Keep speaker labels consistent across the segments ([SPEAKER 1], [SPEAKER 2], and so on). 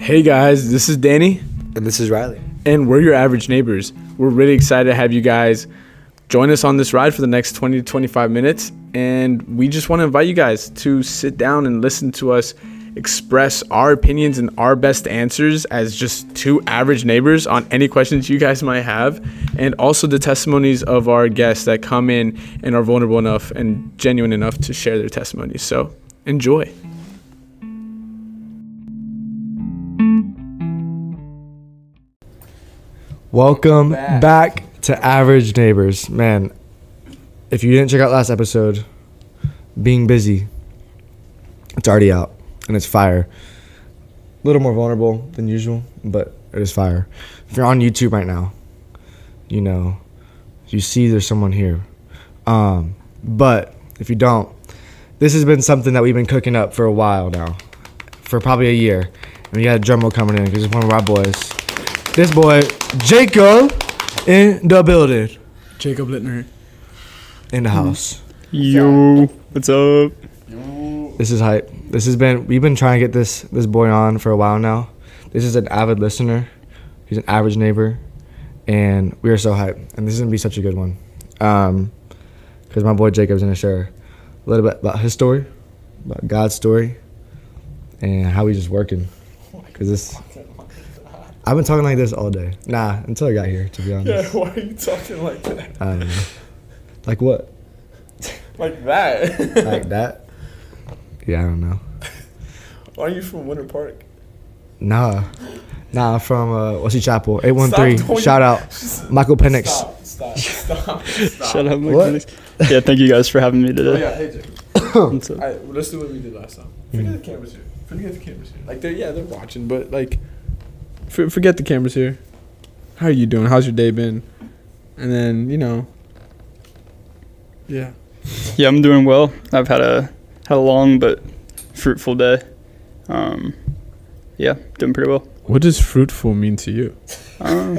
[SPEAKER 1] Hey guys, this is Danny,
[SPEAKER 2] And this is Riley.
[SPEAKER 1] and we're your average neighbors. We're really excited to have you guys join us on this ride for the next 20 to 25 minutes. And we just want to invite you guys to sit down and listen to us express our opinions and our best answers as just two average neighbors on any questions you guys might have. And also the testimonies of our guests that come in and are vulnerable enough and genuine enough to share their testimonies. So enjoy.
[SPEAKER 2] Welcome back. to Average Neighbors. Man, if you didn't check out last episode, being busy, it's already out and it's fire. A little more vulnerable than usual, but it is fire. If you're on YouTube right now, you know, you see there's someone here. Um, but if you don't, this has been something that we've been cooking up for a while now, for probably a year. And we got a drum roll coming in because it's one of our boys. This boy, Jacob, in the building,
[SPEAKER 1] Jacob Lintner.
[SPEAKER 2] in the house.
[SPEAKER 3] Yo, what's up?
[SPEAKER 2] This is hype. This has been we've been trying to get this this boy on for a while now. This is an avid listener. He's an average neighbor, and we are so hyped. And this is gonna be such a good one, um, because my boy Jacob's gonna share a little bit about his story, about God's story, and how he's just working. Cause this, I've been talking like this all day. Nah, until I got here, to be honest.
[SPEAKER 1] Yeah, why are you talking like that?
[SPEAKER 2] I don't know. Like what?
[SPEAKER 1] Like that?
[SPEAKER 2] Like that? Yeah, I don't know.
[SPEAKER 1] Why are you from Winter Park?
[SPEAKER 2] Nah. Nah, I'm from uh, Wesley Chapel.
[SPEAKER 1] Stop
[SPEAKER 2] 813. Shout out. Michael Penix.
[SPEAKER 1] Stop, stop, stop, stop.
[SPEAKER 3] Shut up, Mike
[SPEAKER 2] What?
[SPEAKER 3] Felix. Yeah, thank you guys for having me
[SPEAKER 1] Oh,
[SPEAKER 3] today.
[SPEAKER 1] yeah, hey, Jake.
[SPEAKER 3] What's?
[SPEAKER 1] Alright, well, let's do what we did last time. Forget the cameras here. Forget the cameras here. Like, they're, yeah, they're watching, but, like, for, forget the cameras here. How are you doing? How's your day been? And then, you know, yeah.
[SPEAKER 3] Yeah, I'm doing well. I've had a had a long but fruitful day. Um, yeah, doing pretty well.
[SPEAKER 1] What does fruitful mean to you?
[SPEAKER 3] Um,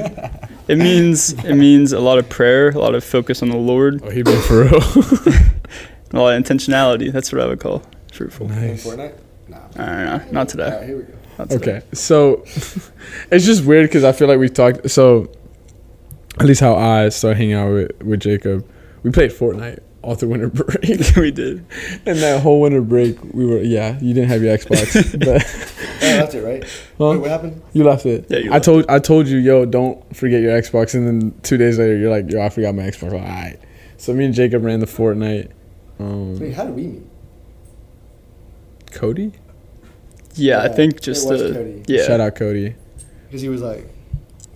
[SPEAKER 3] it means it means a lot of prayer, a lot of focus on the Lord,
[SPEAKER 1] Oh, he been for real.
[SPEAKER 3] a lot of intentionality. That's what I would call fruitful.
[SPEAKER 1] nice.
[SPEAKER 2] Fortnite? Nah.
[SPEAKER 3] I don't know, not today.
[SPEAKER 2] here we go.
[SPEAKER 1] Okay, so it's just weird because I feel like we've talked. So, at least how I started hanging out with, with Jacob, we played Fortnite all through winter break,
[SPEAKER 3] we did.
[SPEAKER 1] and that whole winter break, we were yeah. You didn't have your Xbox, but
[SPEAKER 2] Oh, that's it, right?
[SPEAKER 1] huh?
[SPEAKER 2] what happened?
[SPEAKER 1] you left it.
[SPEAKER 3] Yeah, you
[SPEAKER 1] I
[SPEAKER 3] left
[SPEAKER 1] told I told you, yo, don't forget your Xbox, and then two days later, you're like, yo, I forgot my Xbox. Like, all right. So me and Jacob ran the Fortnite. Um,
[SPEAKER 2] how did we meet?
[SPEAKER 1] Cody,
[SPEAKER 3] Yeah, I
[SPEAKER 2] Yeah,
[SPEAKER 3] think
[SPEAKER 2] it
[SPEAKER 3] just
[SPEAKER 2] was
[SPEAKER 3] the
[SPEAKER 2] Cody.
[SPEAKER 3] yeah.
[SPEAKER 1] shout out Cody.
[SPEAKER 2] Because he was like,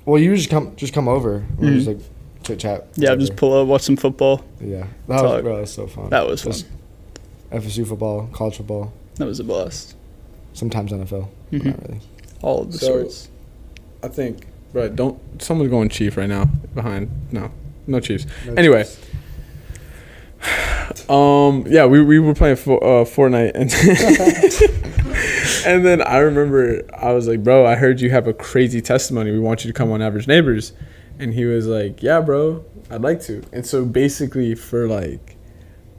[SPEAKER 2] well, you just come just come over. We
[SPEAKER 3] Mhm.
[SPEAKER 2] just like chit chat.
[SPEAKER 3] Yeah, just pull up, watch some football.
[SPEAKER 2] Yeah. That was,
[SPEAKER 3] Talk.
[SPEAKER 2] bro, that was so fun.
[SPEAKER 3] That was fun.
[SPEAKER 2] FSU football, college football,
[SPEAKER 3] That was a blast.
[SPEAKER 2] sometimes NFL. but
[SPEAKER 3] Mhm.
[SPEAKER 2] Not really.
[SPEAKER 3] All of the
[SPEAKER 1] So-
[SPEAKER 3] sorts.
[SPEAKER 1] I think, bro, don't someone's going Chief right now behind. No, no Chiefs. Anyway. Um, yeah, we, we were playing for, uh, Fortnite, and and then I remember I was like, bro, I heard you have a crazy testimony. We want you to come on Average Neighbors, and he was like, yeah, bro, I'd like to. And so basically, for like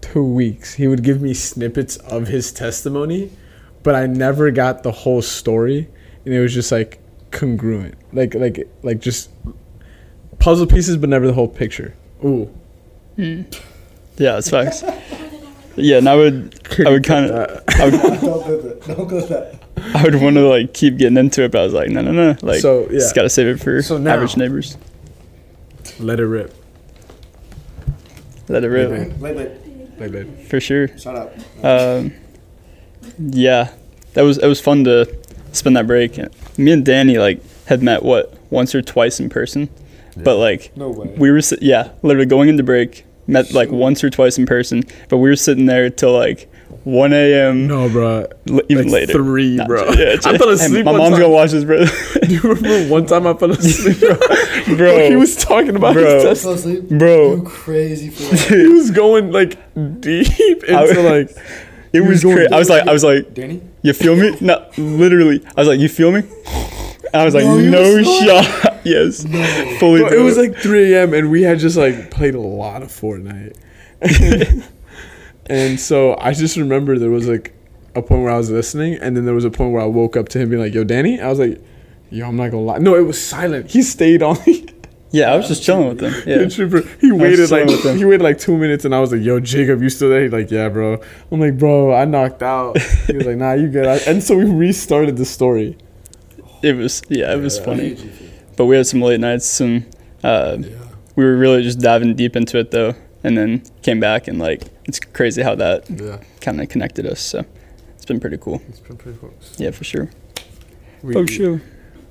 [SPEAKER 1] two weeks, he would give me snippets of his testimony, but I never got the whole story, and it was just like congruent, like like like just puzzle pieces, but never the whole picture. Ooh. Hmm.
[SPEAKER 3] Yeah, it's facts. yeah, and I would I would kind of I would,
[SPEAKER 2] don't do that. Go that.
[SPEAKER 3] I would want to like keep getting into it, but I was like, no, no, no. Like,
[SPEAKER 1] So, yeah.
[SPEAKER 3] just gotta save it for
[SPEAKER 1] So now-
[SPEAKER 3] average neighbors.
[SPEAKER 1] Let it rip.
[SPEAKER 3] Let it rip
[SPEAKER 2] Wait, wait.
[SPEAKER 1] Play, babe.
[SPEAKER 3] for sure.
[SPEAKER 2] Shut up.
[SPEAKER 3] Um, yeah, that was it was fun to spend that break. Me and Danny like had met what once or twice in person, but like
[SPEAKER 2] No way.
[SPEAKER 3] we were yeah literally going into break met like once or twice in person, but we were sitting there till like 1 a.m.
[SPEAKER 1] No, bro.
[SPEAKER 3] l- even
[SPEAKER 1] like
[SPEAKER 3] later.
[SPEAKER 1] Three,
[SPEAKER 3] Nah,
[SPEAKER 1] bro.
[SPEAKER 3] yeah,
[SPEAKER 1] I fell
[SPEAKER 3] hey,
[SPEAKER 1] asleep.
[SPEAKER 3] my
[SPEAKER 1] one
[SPEAKER 3] mom's
[SPEAKER 1] time.
[SPEAKER 3] gonna watch this, bro.
[SPEAKER 1] Do you remember one time I fell asleep, bro?
[SPEAKER 3] Bro.
[SPEAKER 1] he was talking about
[SPEAKER 3] Bro.
[SPEAKER 1] his test.
[SPEAKER 2] asleep?
[SPEAKER 3] Bro,
[SPEAKER 2] crazy for
[SPEAKER 1] He was going like deep into
[SPEAKER 3] I-
[SPEAKER 1] like.
[SPEAKER 3] it was crazy. I was like, I was like,
[SPEAKER 2] Danny?
[SPEAKER 3] you feel me? No, literally. I was like, you feel me? I was like,
[SPEAKER 2] No, you
[SPEAKER 3] no shot. yes, no. fully.
[SPEAKER 1] Bro, it was like 3 a.m. and we had just like played a lot of Fortnite. And so I just remember there was like a point where I was listening, and then there was a point where I woke up to him being like, "Yo, Danny," I was like, "Yo, I'm not gonna lie." No, it was silent. He stayed on.
[SPEAKER 3] Yeah, I was just chilling with them. Yeah.
[SPEAKER 1] trooper, he waited like
[SPEAKER 3] with him.
[SPEAKER 1] he waited like two minutes, and I was like, "Yo, Jacob, you still there?" He's like, "Yeah, bro." I'm like, "Bro, I knocked out." He was like, "Nah, you good." I- And so we restarted the story.
[SPEAKER 3] It was yeah, it was funny. But we had some late nights and uh, we were really just diving deep into it though, and then came back and like it's crazy how that
[SPEAKER 1] Yeah,
[SPEAKER 3] kind of connected us. So it's been pretty cool.
[SPEAKER 1] it's been pretty close.
[SPEAKER 3] Yeah, for sure.
[SPEAKER 1] We,
[SPEAKER 3] For sure.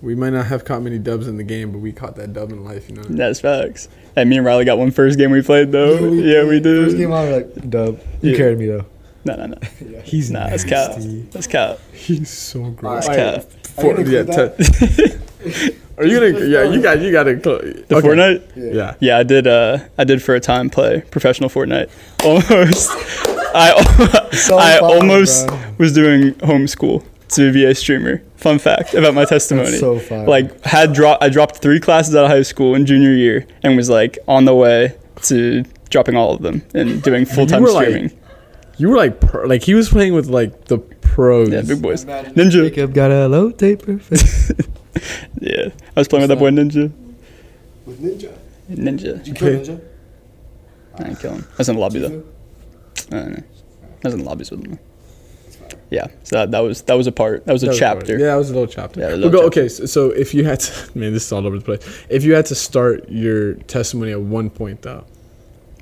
[SPEAKER 1] we might not have caught many dubs in the game, but we caught that dub in life. You know.
[SPEAKER 3] That's facts. Hey, me and Riley got one first game we played though. yeah, we did.
[SPEAKER 2] First game
[SPEAKER 3] did.
[SPEAKER 2] on, like, dub. You
[SPEAKER 3] Yeah.
[SPEAKER 2] carried me, though.
[SPEAKER 3] No, no, no.
[SPEAKER 1] He's
[SPEAKER 3] Nah, that's cap. That's cap.
[SPEAKER 1] He's so gross.
[SPEAKER 3] That's cap.
[SPEAKER 1] For, yeah, te- are you gonna? Yeah, you got. You got to.
[SPEAKER 3] The Fortnite.
[SPEAKER 1] Yeah.
[SPEAKER 3] Yeah, I did. Uh, I did for a time play professional Fortnite. Almost. I
[SPEAKER 2] So
[SPEAKER 3] I
[SPEAKER 2] fun,
[SPEAKER 3] almost
[SPEAKER 2] bro.
[SPEAKER 3] was doing homeschool to be a streamer. Fun fact about my testimony.
[SPEAKER 2] That's so fun.
[SPEAKER 3] like had dropped. I dropped three classes out of high school in junior year and was like on the way to dropping all of them and doing full time
[SPEAKER 1] were, like,
[SPEAKER 3] streaming.
[SPEAKER 1] You were like, pro, like he was playing with like the pros.
[SPEAKER 3] yeah, big boys. Ninja.
[SPEAKER 2] Jacob got a low taper face.
[SPEAKER 3] Yeah, I was playing with that boy Ninja.
[SPEAKER 2] With Ninja.
[SPEAKER 3] Ninja.
[SPEAKER 2] You
[SPEAKER 1] kill
[SPEAKER 2] Ninja?
[SPEAKER 3] I didn't kill him. I was in the lobby though. I don't know. I was in the lobbies with him. Yeah, so that, that was that was a part. That was a
[SPEAKER 1] That was
[SPEAKER 3] chapter.
[SPEAKER 1] hard. Yeah, that was a little chapter.
[SPEAKER 3] Yeah, a
[SPEAKER 1] We'll
[SPEAKER 3] little
[SPEAKER 1] go, okay, so, so if you had to, man, this is all over the place. If you had to start your testimony at one point though,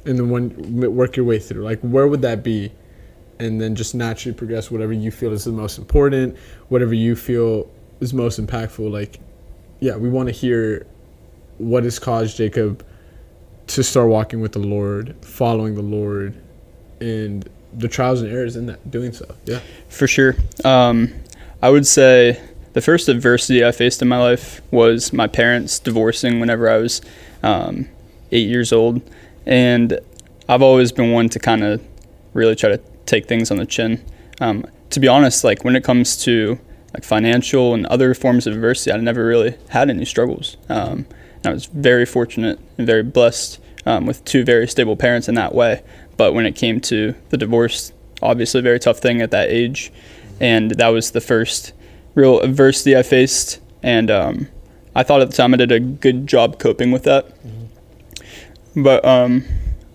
[SPEAKER 1] and then one work your way through, like where would that be? And then just naturally progress whatever you feel is the most important, whatever you feel is most impactful. Like, yeah, we want to hear what has caused Jacob to start walking with the Lord, following the Lord, and the trials and errors in that doing so. Yeah.
[SPEAKER 3] For sure. Um, I would say the first adversity I faced in my life was my parents divorcing whenever I was um, eight years old. And I've always been one to kind of really try to take things on the chin. Um, to be honest, like when it comes to like financial and other forms of adversity, I never really had any struggles. Um, and I was very fortunate and very blessed um, with two very stable parents in that way. But when it came to the divorce, obviously a very tough thing at that age, and that was the first real adversity I faced. And um, I thought at the time I did a good job coping with that. But um,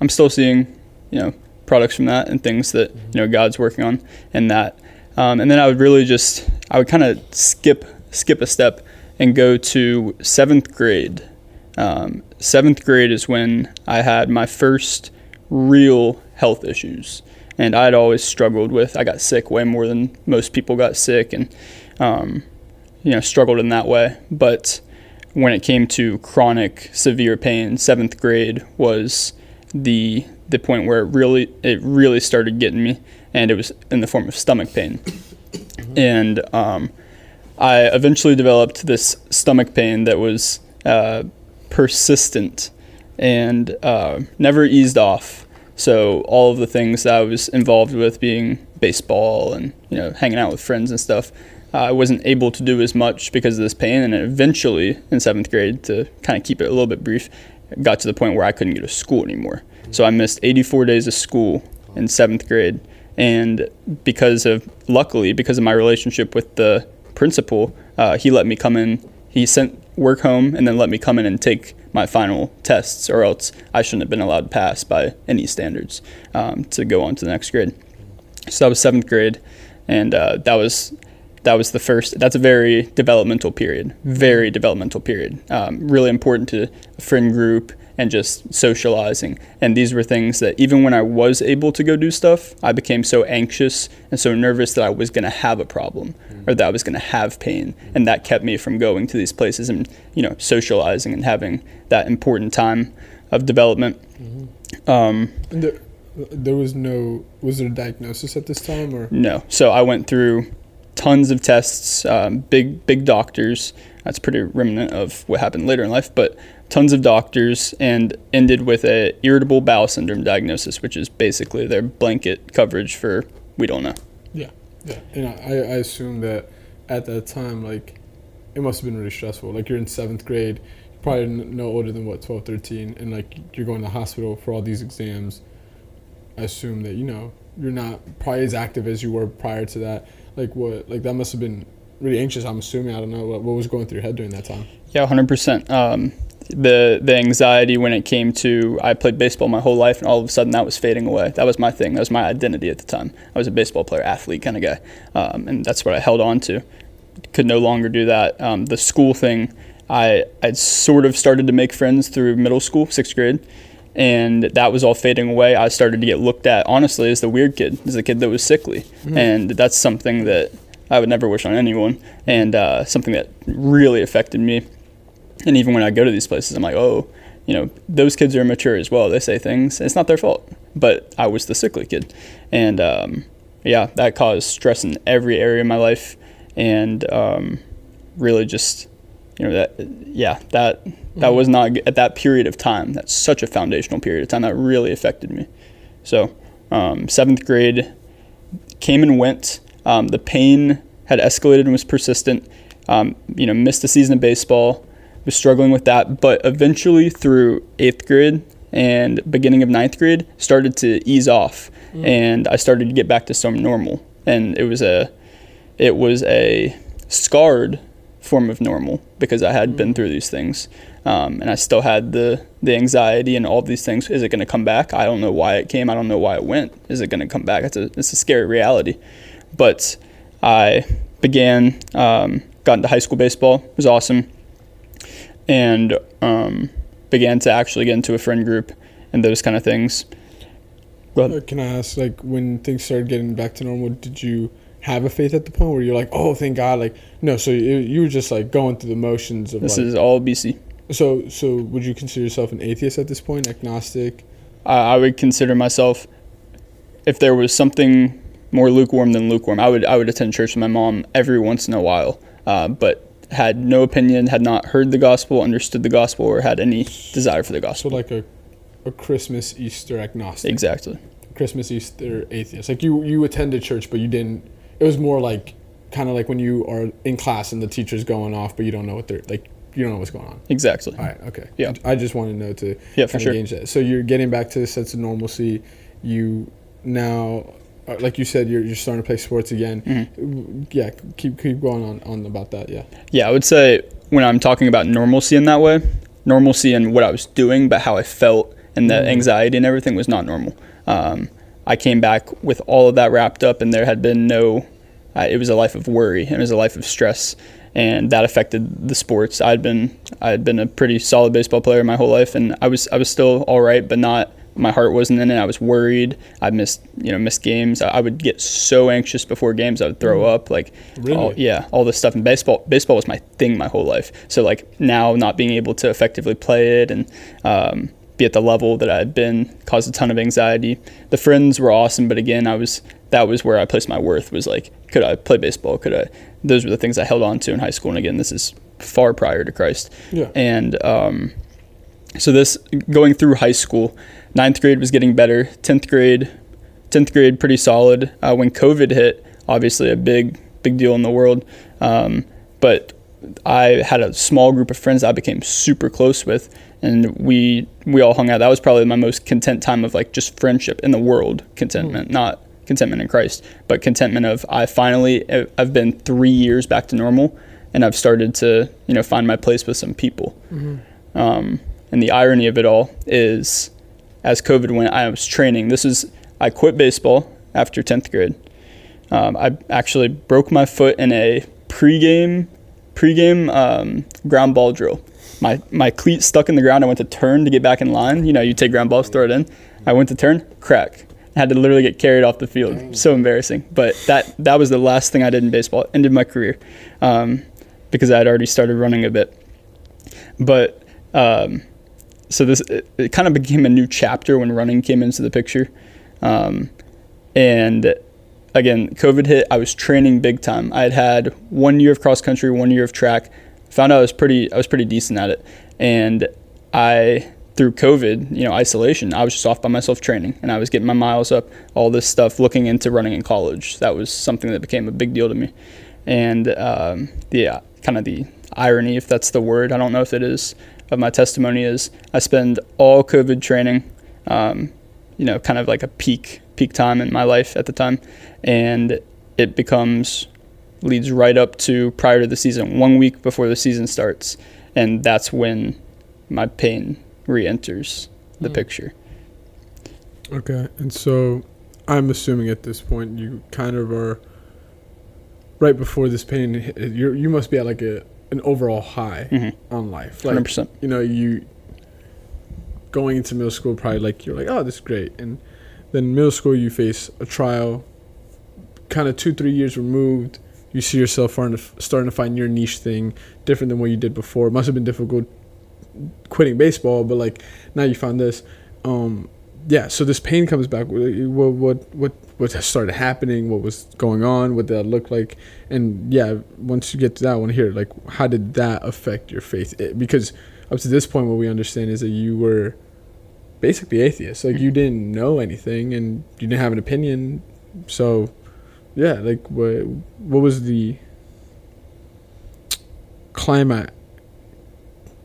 [SPEAKER 3] I'm still seeing, you know, products from that and things that you know God's working on, and that. Um, and then I would really just I would kind of skip skip a step and go to seventh grade. Um, seventh grade is when I had my first real health issues, and I'd always struggled with. I got sick way more than most people got sick, and um, you know struggled in that way. But when it came to chronic severe pain, seventh grade was the the point where it really it really started getting me, and it was in the form of stomach pain, and um, I eventually developed this stomach pain that was uh, persistent and uh, never eased off. So all of the things that I was involved with, being baseball and you know hanging out with friends and stuff, I wasn't able to do as much because of this pain. And eventually, in seventh grade, to kind of keep it a little bit brief, got to the point where I couldn't go to school anymore. So I missed 84 days of school in seventh grade, and because of luckily because of my relationship with the principal, uh, he let me come in. He sent work home and then let me come in and take my final tests, or else I shouldn't have been allowed to pass by any standards um, to go on to the next grade. So that was seventh grade, and uh, that was that was the first. That's a very developmental period, very developmental period. Um, really important to a friend group and just socializing. And these were things that even when I was able to go do stuff, I became so anxious and so nervous that I was going to have a problem or that I was going to have pain, and that kept me from going to these places and you know socializing and having that important time of development. Um,
[SPEAKER 1] And there, there was no. Was there a diagnosis at this time, or
[SPEAKER 3] No. So I went through tons of tests, um, big big doctors. That's pretty remnant of what happened later in life, but tons of doctors, and ended with a irritable bowel syndrome diagnosis, which is basically their blanket coverage for we don't know.
[SPEAKER 1] yeah, yeah? And I, I assume that at that time, like, it must have been really stressful. Like you're in seventh grade, probably no older than what 12, 13, and like you're going to the hospital for all these exams. I assume that you know you're not probably as active as you were prior to that. Like what? Like that must have been really anxious. I'm assuming. I don't know what, what was going through your head during that time.
[SPEAKER 3] Yeah, hundred um, percent. The the anxiety when it came to I played baseball my whole life, and all of a sudden that was fading away. That was my thing. That was my identity at the time. I was a baseball player, athlete kind of guy, um, and that's what I held on to. Could no longer do that. Um, the school thing, I I sort of started to make friends through middle school, sixth grade and that was all fading away. I started to get looked at honestly as the weird kid, as the kid that was sickly, mm-hmm. and that's something that I would never wish on anyone, and uh, something that really affected me. And even when I go to these places, I'm like, oh, you know, those kids are immature as well. They say things. It's not their fault, but I was the sickly kid, and um, yeah, that caused stress in every area of my life, and um, really just you know that yeah that that was not at that period of time. That's such a foundational period of time that really affected me. So um, seventh grade came and went um, the pain had escalated and was persistent um, you know missed a season of baseball was struggling with that but eventually through eighth grade and beginning of ninth grade started to ease off mm. and i started to get back to some normal and it was a it was a scarred form of normal because I had been through these things. Um, and I still had the, the anxiety and all these things. Is it going to come back? I don't know why it came. I don't know why it went. Is it going to come back? It's a, it's a scary reality. But I began, um, got into high school baseball. It was awesome. And um, began to actually get into a friend group and those kind of things.
[SPEAKER 1] Uh, can I ask, like, when things started getting back to normal, did you have a faith at the point where you're like, oh, thank God, like no. So you, you were just like going through the motions of.
[SPEAKER 3] This
[SPEAKER 1] like,
[SPEAKER 3] is all BC.
[SPEAKER 1] So so would you consider yourself an atheist at this point, agnostic?
[SPEAKER 3] I, I would consider myself, if there was something more lukewarm than lukewarm, I would I would attend church with my mom every once in a while, uh, but had no opinion, had not heard the gospel, understood the gospel, or had any desire for the gospel.
[SPEAKER 1] So like a, a Christmas Easter agnostic.
[SPEAKER 3] Exactly.
[SPEAKER 1] Christmas Easter atheist. Like you you attended church, but you didn't it was more like kind of like when you are in class and the teacher's going off, but you don't know what they're like. You don't know what's going on.
[SPEAKER 3] Exactly.
[SPEAKER 1] All right. Okay.
[SPEAKER 3] Yeah.
[SPEAKER 1] I just want to know to
[SPEAKER 3] yeah for sure.
[SPEAKER 1] That. So you're getting back to the sense of normalcy. You now, like you said, you're, you're starting to play sports again. Mm-hmm. Yeah. Keep keep going on on about that. Yeah.
[SPEAKER 3] Yeah, I would say when I'm talking about normalcy in that way, normalcy in what I was doing, but how I felt and the mm-hmm. anxiety and everything was not normal. Um, I came back with all of that wrapped up, and there had been no. Uh, it was a life of worry. It was a life of stress, and that affected the sports. I'd been I had been a pretty solid baseball player my whole life, and I was I was still all right, but not. My heart wasn't in it. I was worried. I missed you know missed games. I, I would get so anxious before games. I would throw mm. up. Like
[SPEAKER 1] really?
[SPEAKER 3] all, yeah, all this stuff. And baseball baseball was my thing my whole life. So like now not being able to effectively play it and. Um, be at the level that I'd been caused a ton of anxiety. The friends were awesome, but again, I was that was where I placed my worth was like, could I play baseball? Could I? Those were the things I held on to in high school. And again, this is far prior to Christ.
[SPEAKER 1] Yeah.
[SPEAKER 3] And um, so this going through high school, ninth grade was getting better. Tenth grade, tenth grade pretty solid. Uh, when COVID hit, obviously a big big deal in the world. Um, but I had a small group of friends that I became super close with, and we we all hung out. That was probably my most content time of like just friendship in the world, contentment, mm. not contentment in Christ, but contentment of I finally I've been three years back to normal, and I've started to you know find my place with some people. Mm-hmm. Um, and the irony of it all is, as COVID went, I was training. This is I quit baseball after tenth grade. Um, I actually broke my foot in a pregame pregame um, ground ball drill. My my cleat stuck in the ground. I went to turn to get back in line. You know, you take ground balls, throw it in. I went to turn, crack. I had to literally get carried off the field. Dang. So embarrassing. But that that was the last thing I did in baseball. It ended my career um, because I had already started running a bit. But um, so this it, it, kind of became a new chapter when running came into the picture, um, and again, COVID hit. I was training big time. I had had one year of cross country, one year of track. Found out I was pretty, I was pretty decent at it, and I through COVID, you know, isolation, I was just off by myself training, and I was getting my miles up, all this stuff, looking into running in college. That was something that became a big deal to me, and um, kind of the irony, if that's the word, I don't know if it is, of my testimony is I spend all COVID training. Um, you know, kind of like a peak peak time in my life at the time, and it becomes leads right up to prior to the season, one week before the season starts, and that's when my pain re-enters the
[SPEAKER 1] Mm.
[SPEAKER 3] picture.
[SPEAKER 1] Okay, and so I'm assuming at this point you kind of are right before this pain. You you must be at like a an overall high
[SPEAKER 3] Mhm.
[SPEAKER 1] on life. Like
[SPEAKER 3] percent.
[SPEAKER 1] you know you going into middle school probably like you're like oh this is great, and then middle school you face a trial, kind of two three years removed. You see yourself starting to, starting to find your niche thing, different than what you did before. It must have been difficult quitting baseball, but like now you found this. Um, yeah, so this pain comes back. What what what what started happening? What was going on? What did that look like? And yeah, once you get to that, one here, like how did that affect your faith? It, because up to this point, what we understand is that you were basically atheist. Like you didn't know anything and you didn't have an opinion. So yeah, like what what was the climate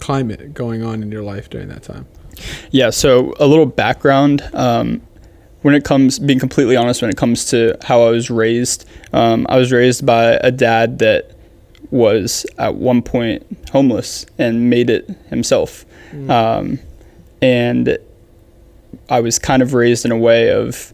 [SPEAKER 1] climate going on in your life during that time?
[SPEAKER 3] Yeah, so a little background. Um, when it comes, being completely honest, when it comes to how I was raised, um, I was raised by a dad that was at one point homeless and made it himself. Um, and I was kind of raised in a way of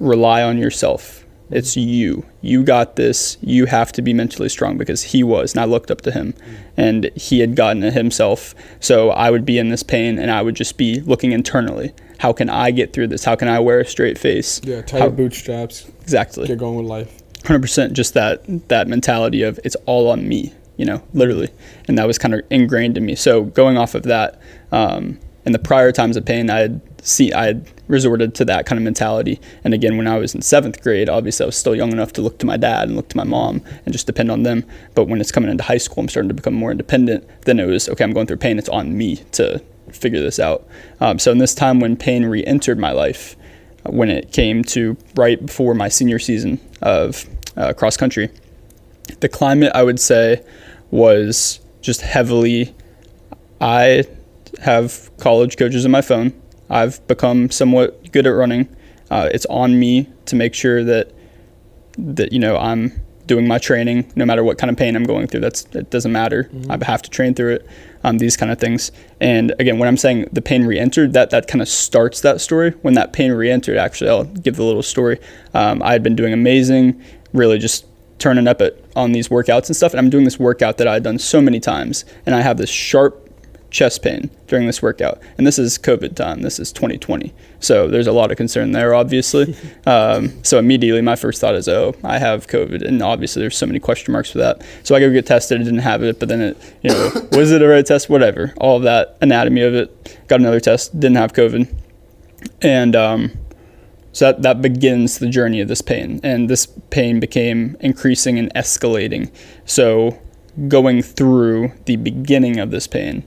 [SPEAKER 3] rely on yourself. It's you. You got this. You have to be mentally strong because he was, and I looked up to him, and he had gotten it himself. So I would be in this pain, and I would just be looking internally. How can I get through this? How can I wear a straight face?
[SPEAKER 1] Yeah, tie
[SPEAKER 3] How-
[SPEAKER 1] bootstraps,
[SPEAKER 3] Exactly.
[SPEAKER 1] get going with life.
[SPEAKER 3] hundred percent just that that mentality of it's all on me, you know, literally, and that was kind of ingrained in me. So going off of that, um, in the prior times of pain, I had see I had resorted to that kind of mentality. And again, when I was in seventh grade, obviously I was still young enough to look to my dad and look to my mom and just depend on them. But when it's coming into high school, I'm starting to become more independent. Then it was okay. I'm going through pain. It's on me to figure this out. Um, so in this time when pain re-entered my life, when it came to right before my senior season of uh, cross country. The climate, I would say, was just heavily. I have college coaches on my phone. I've become somewhat good at running. Uh, it's on me to make sure that that you know I'm doing my training, no matter what kind of pain I'm going through. That's it doesn't matter. I have to train through it. Um, these kind of things. And again, when I'm saying the pain re-entered, that that kind of starts that story. When that pain re-entered, actually, I'll give the little story. Um, I had been doing amazing, really just turning up at on these workouts and stuff. And I'm doing this workout that I had done so many times, and I have this sharp chest pain during this workout. And this is COVID time. This is 2020. So there's a lot of concern there, obviously. um, so immediately my first thought is, oh, I have COVID. And obviously there's so many question marks for that. So I go get tested. I didn't have it, but then it, you know, was it a right test? Whatever. All of that anatomy of it. Got another test. Didn't have COVID. And um, so that, that begins the journey of this pain. And this pain became increasing and escalating. So going through the beginning of this pain,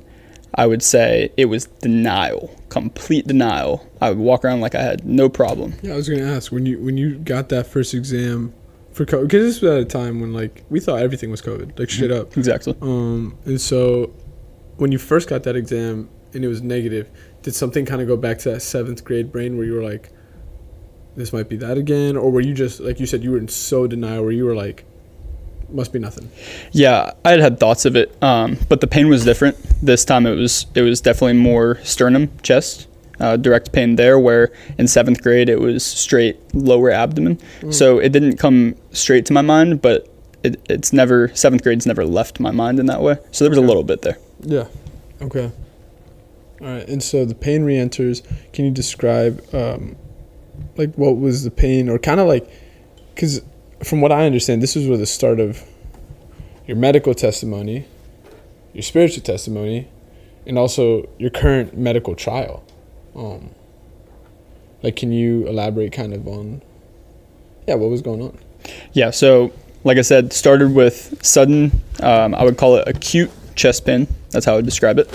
[SPEAKER 3] I would say it was denial, complete denial. I would walk around like I had no problem.
[SPEAKER 1] Yeah, I was gonna ask when you when you got that first exam for COVID because this was at a time when like we thought everything was COVID, like straight up.
[SPEAKER 3] Exactly.
[SPEAKER 1] Um, and so when you first got that exam and it was negative, did something kind of go back to that seventh grade brain where you were like, this might be that again, or were you just like you said you were in so denial where you were like, must be nothing.
[SPEAKER 3] Yeah, I had had thoughts of it, um, but the pain was different. This time it was it was definitely more sternum, chest, uh, direct pain there. Where in seventh grade it was straight lower abdomen, so it didn't come straight to my mind, but it, it's never seventh grade's never left my mind in that way. So there was a little bit there.
[SPEAKER 1] Yeah. Okay. All right. And so the pain re-enters. Can you describe, um, like, what was the pain, or kind of like, because from what I understand, this was where the start of your medical testimony, your spiritual testimony, and also your current medical trial. Um, like, can you elaborate kind of on, yeah, what was going on?
[SPEAKER 3] Yeah, so like I said, started with sudden, um, I would call it acute chest pain. That's how I would describe it.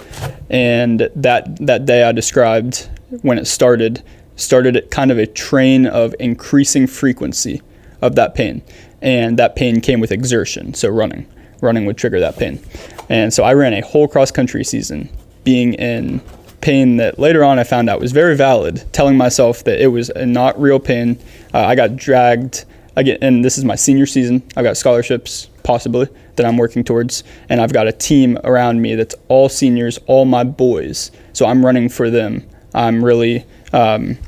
[SPEAKER 3] And that that day I described when it started, started at kind of a train of increasing frequency of that pain. And that pain came with exertion, so running. Running would trigger that pain. And so I ran a whole cross country season being in pain that later on I found out was very valid, telling myself that it was not real pain. Uh, I got dragged again, and this is my senior season. I've got scholarships, possibly, that I'm working towards, and I've got a team around me that's all seniors, all my boys. So I'm running for them. I'm really um,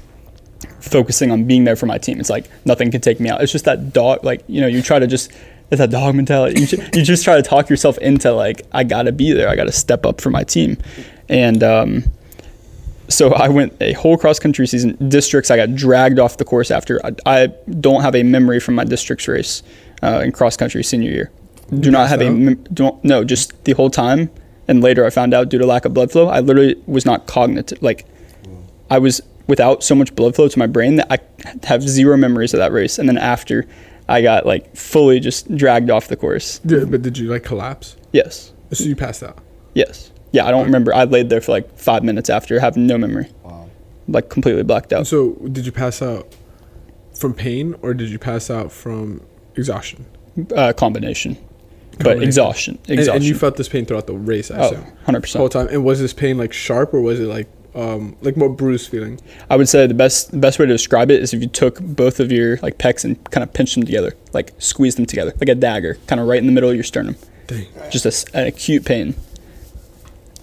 [SPEAKER 3] focusing on being there for my team. It's like nothing can take me out. It's just that dog, like you know, you try to just it's that dog mentality. You, ju- you just try to talk yourself into like I gotta be there. I gotta step up for my team, and um, so I went a whole cross country season. Districts, I got dragged off the course after. I, I don't have a memory from my districts race uh, in cross country senior year. Do not have a mem- don't no just the whole time. And later I found out due to lack of blood flow, I literally was not cognitive. Like I was without so much blood flow to my brain that I have zero memories of that race. And then after, I got like fully just dragged off the course.
[SPEAKER 1] Did, but did you like collapse?
[SPEAKER 3] Yes.
[SPEAKER 1] So you passed out.
[SPEAKER 3] Yes. Yeah, I don't remember. I laid there for like five minutes after, have no memory.
[SPEAKER 2] Wow.
[SPEAKER 3] Like completely blacked out.
[SPEAKER 1] So did you pass out from pain or did you pass out from exhaustion?
[SPEAKER 3] Uh, combination. But
[SPEAKER 1] Combination.
[SPEAKER 3] exhaustion.
[SPEAKER 1] And,
[SPEAKER 3] Exhaustion.
[SPEAKER 1] and you felt this pain throughout the race, I
[SPEAKER 3] oh,
[SPEAKER 1] assume.
[SPEAKER 3] 100%.
[SPEAKER 1] The whole time. And was this pain like sharp or was it like um like more bruised feeling?
[SPEAKER 3] I would say the best the best way to describe it is if you took both of your like pecs and kind of pinched them together, like squeeze them together, like a dagger, kind of right in the middle of your sternum.
[SPEAKER 1] Dang.
[SPEAKER 3] Just a s an acute pain.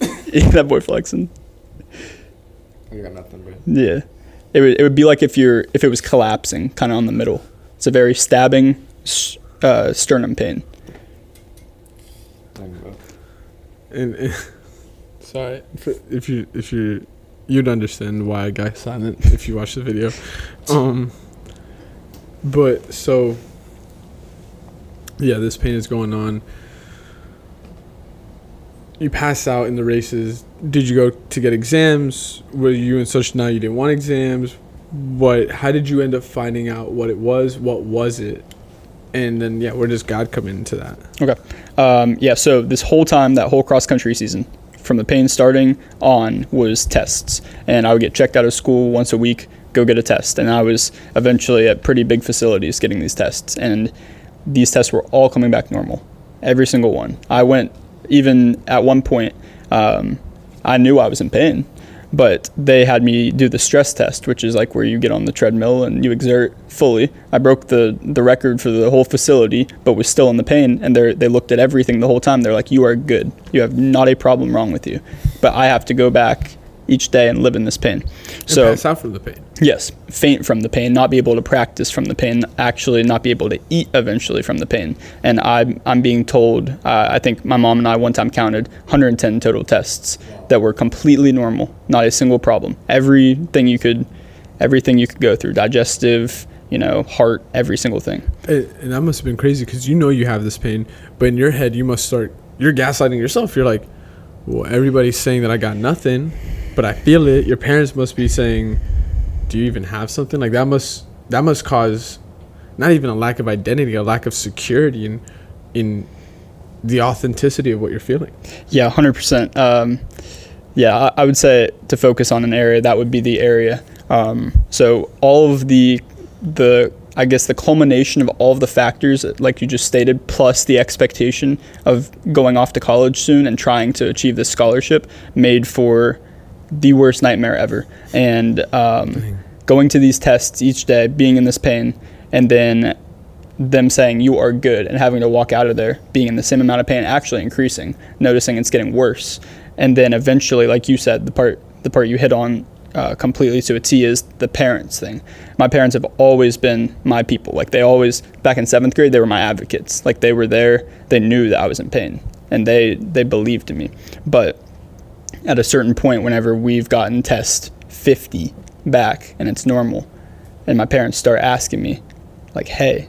[SPEAKER 3] that boy flexing.
[SPEAKER 2] I got nothing, bro.
[SPEAKER 3] Yeah, it would it would be like if you're if it was collapsing, kind of on the middle. It's a very stabbing s- uh, sternum pain.
[SPEAKER 1] And, and sorry for- if you if you you'd understand why I got silent if you watch the video. Um but so yeah, this pain is going on. You passed out in the races. Did you go to get exams? Were you in such now you didn't want exams? What how did you end up finding out what it was? What was it? And then yeah, where does God come into that?
[SPEAKER 3] Okay. Um, yeah, so this whole time, that whole cross country season, from the pain starting on, was tests. And I would get checked out of school once a week, go get a test. And I was eventually at pretty big facilities getting these tests. And these tests were all coming back normal, every single one. I went, even at one point, um, I knew I was in pain. But they had me do the stress test, which is like where you get on the treadmill and you exert fully. I broke the, the record for the whole facility, but was still in the pain. And they they looked at everything the whole time. They're like, "You are good. You have not a problem wrong with you." But I have to go back each day and live in this pain.
[SPEAKER 1] And
[SPEAKER 3] So
[SPEAKER 1] pass out from the pain.
[SPEAKER 3] Yes, faint from the pain, not be able to practice from the pain, actually not be able to eat eventually from the pain. And I'm, I'm being told, uh, I think my mom and I one time counted 110 total tests that were completely normal, not a single problem. Everything you could, everything you could go through, digestive, you know, heart, every single thing.
[SPEAKER 1] And, that must have been crazy because you know you have this pain, but in your head you must start. You're gaslighting yourself. You're like, well, everybody's saying that I got nothing, but I feel it. Your parents must be saying, do you even have something? Like that must that must cause not even a lack of identity, a lack of security in in the authenticity of what you're feeling.
[SPEAKER 3] Yeah, hundred percent. Um, yeah, I, I would say to focus on an area that would be the area. Um, so all of the the I guess the culmination of all of the factors, like you just stated, plus the expectation of going off to college soon and trying to achieve this scholarship, made for the worst nightmare ever. And um, going to these tests each day, being in this pain, and then them saying you are good and having to walk out of there being in the same amount of pain actually increasing noticing it's getting worse and then eventually like you said the part the part you hit on uh, completely to a T is the parents thing. My parents have always been my people. Like they always back in seventh grade, they were my advocates. Like they were there. They knew that I was in pain, and they they believed in me. But at a certain point, whenever we've gotten test 50 back and it's normal, and my parents start asking me, like, "Hey,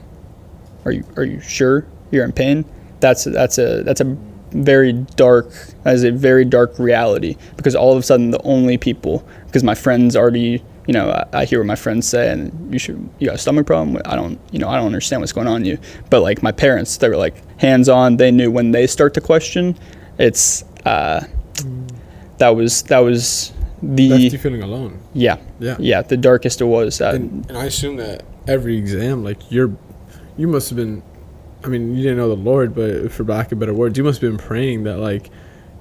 [SPEAKER 3] are you are you sure you're in pain?" That's that's a that's a very dark that is a very dark reality because all of a sudden the only people because my friends already you know I, I hear what my friends say and you should you got a stomach problem? I don't you know I don't understand what's going on you. But like my parents they were like hands on they knew when they start to question it's uh that was that was the
[SPEAKER 1] Left you feeling alone.
[SPEAKER 3] yeah
[SPEAKER 1] Yeah.
[SPEAKER 3] yeah the darkest it was uh,
[SPEAKER 1] And, and I assume that every exam, like you're, you must have been. I mean, you didn't know the Lord, but for lack of better words, you must have been praying that like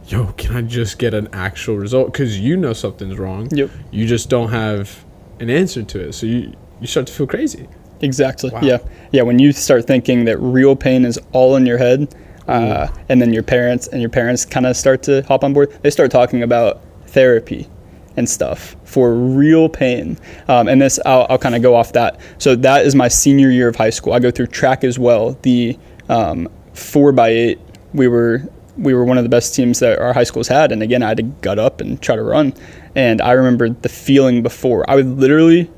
[SPEAKER 1] yo, can I just get an actual result? Because you know something's wrong.
[SPEAKER 3] Yep.
[SPEAKER 1] You just don't have an answer to it. So you, you start to feel crazy.
[SPEAKER 3] Exactly.
[SPEAKER 1] Wow.
[SPEAKER 3] Yeah. Yeah. When you start thinking that real pain is all in your head, uh, and then your parents and your parents kind of start to hop on board, they start talking about therapy and stuff for real pain. Um, and this, I'll, I'll kind of go off that. So that is my senior year of high school. I go through track as well. The um, four by eight, we were we were one of the best teams that our high schools had. And again, I had to gut up and try to run. And I remember the feeling before. I would literally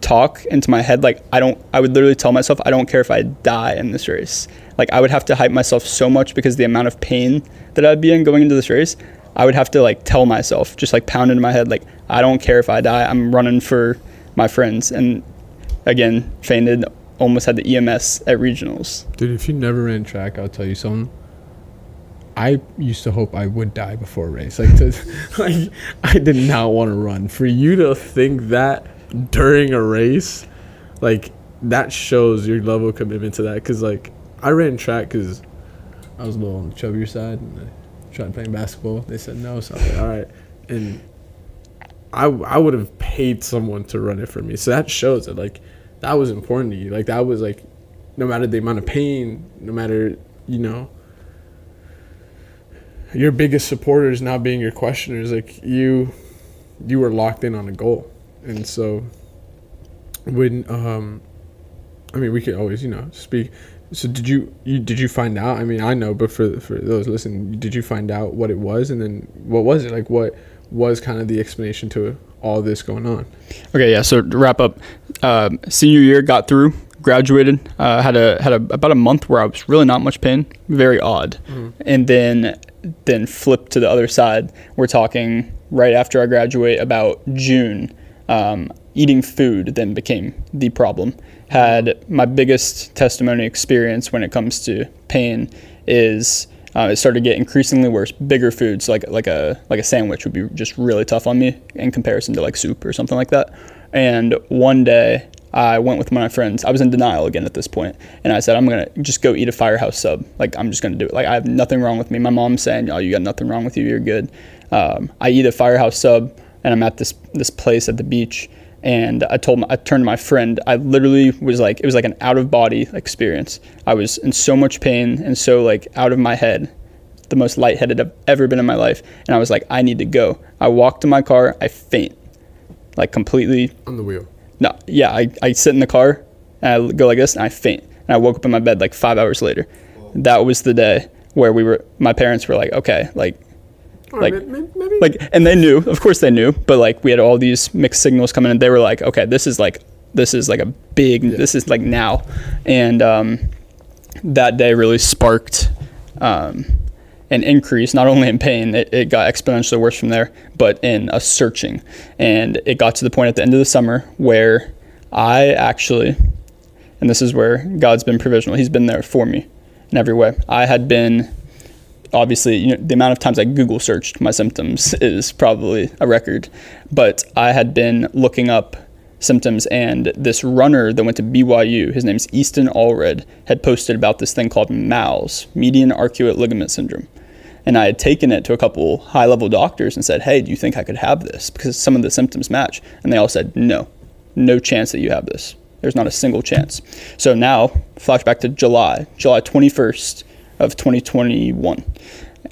[SPEAKER 3] talk into my head like I don't I would literally tell myself I don't care if I die in this race. Like I would have to hype myself so much because the amount of pain that I'd be in going into this race, I would have to like tell myself, just like pound into my head like I don't care if I die. I'm running for my friends and again, fainted almost had the EMS at regionals.
[SPEAKER 1] Dude, if you never ran track, I'll tell you something. I used to hope I would die before a race. Like, to, like I did not want to run. For you to think that during a race, like that shows your level of commitment to that. Because like I ran track because I was a little on the chubbier side and I tried playing basketball. They said no, so I was like, all right. And I I would have paid someone to run it for me. So that shows that like that was important to you. Like that was like no matter the amount of pain, no matter you know your biggest supporters now being your questioners, like you you were locked in on a goal. And so when um I mean we could always, you know, speak so did you, you did you find out? I mean, I know, but for for those listening, did you find out what it was, and then what was it like? What was kind of the explanation to all this going on?
[SPEAKER 3] Okay, yeah. So to wrap up, uh, senior year got through, graduated, uh, had a had a, about a month where I was really not much pain, very odd, and then then flipped to the other side. We're talking right after I graduate, about June. Um, eating food then became the problem. Had my biggest testimony experience when it comes to pain is uh, it started to get increasingly worse. Bigger foods like like a like a sandwich would be just really tough on me in comparison to like soup or something like that. And one day I went with my friends. I was in denial again at this point, and I said I'm gonna just go eat a firehouse sub. Like I'm just gonna do it. Like I have nothing wrong with me. My mom's saying, "Oh, you got nothing wrong with you. You're good." Um, I eat a firehouse sub, and I'm at this this place at the beach, and I told my, I turned to my friend. I literally was like, it was like an out of body experience. I was in so much pain and so like out of my head, the most lightheaded I've ever been in my life. And I was like, I need to go. I walk to my car. I faint, like completely.
[SPEAKER 1] On the wheel.
[SPEAKER 3] No, yeah. I, I sit in the car and I go like this and I faint. And I woke up in my bed like five hours later. That was the day where we were. My parents were like, okay, like like like and they knew of course they knew but like we had all these mixed signals coming in. They were like okay this is like this is like a big this is like now. And um, that day really sparked um, an increase not only in pain it, it got exponentially worse from there but in a searching. And it got to the point at the end of the summer where i actually and this is where god's been provisional he's been there for me in every way. I had been obviously you know, the amount of times I Google searched my symptoms is probably a record. But I had been looking up symptoms, and this runner that went to BYU, his name's Easton Allred, had posted about this thing called MALS, median arcuate ligament syndrome. And I had taken it to a couple high level doctors and said, Hey, do you think I could have this? Because some of the symptoms match. And they all said, No, no chance that you have this. There's not a single chance. So now, flashback to July, July 21st of 2021.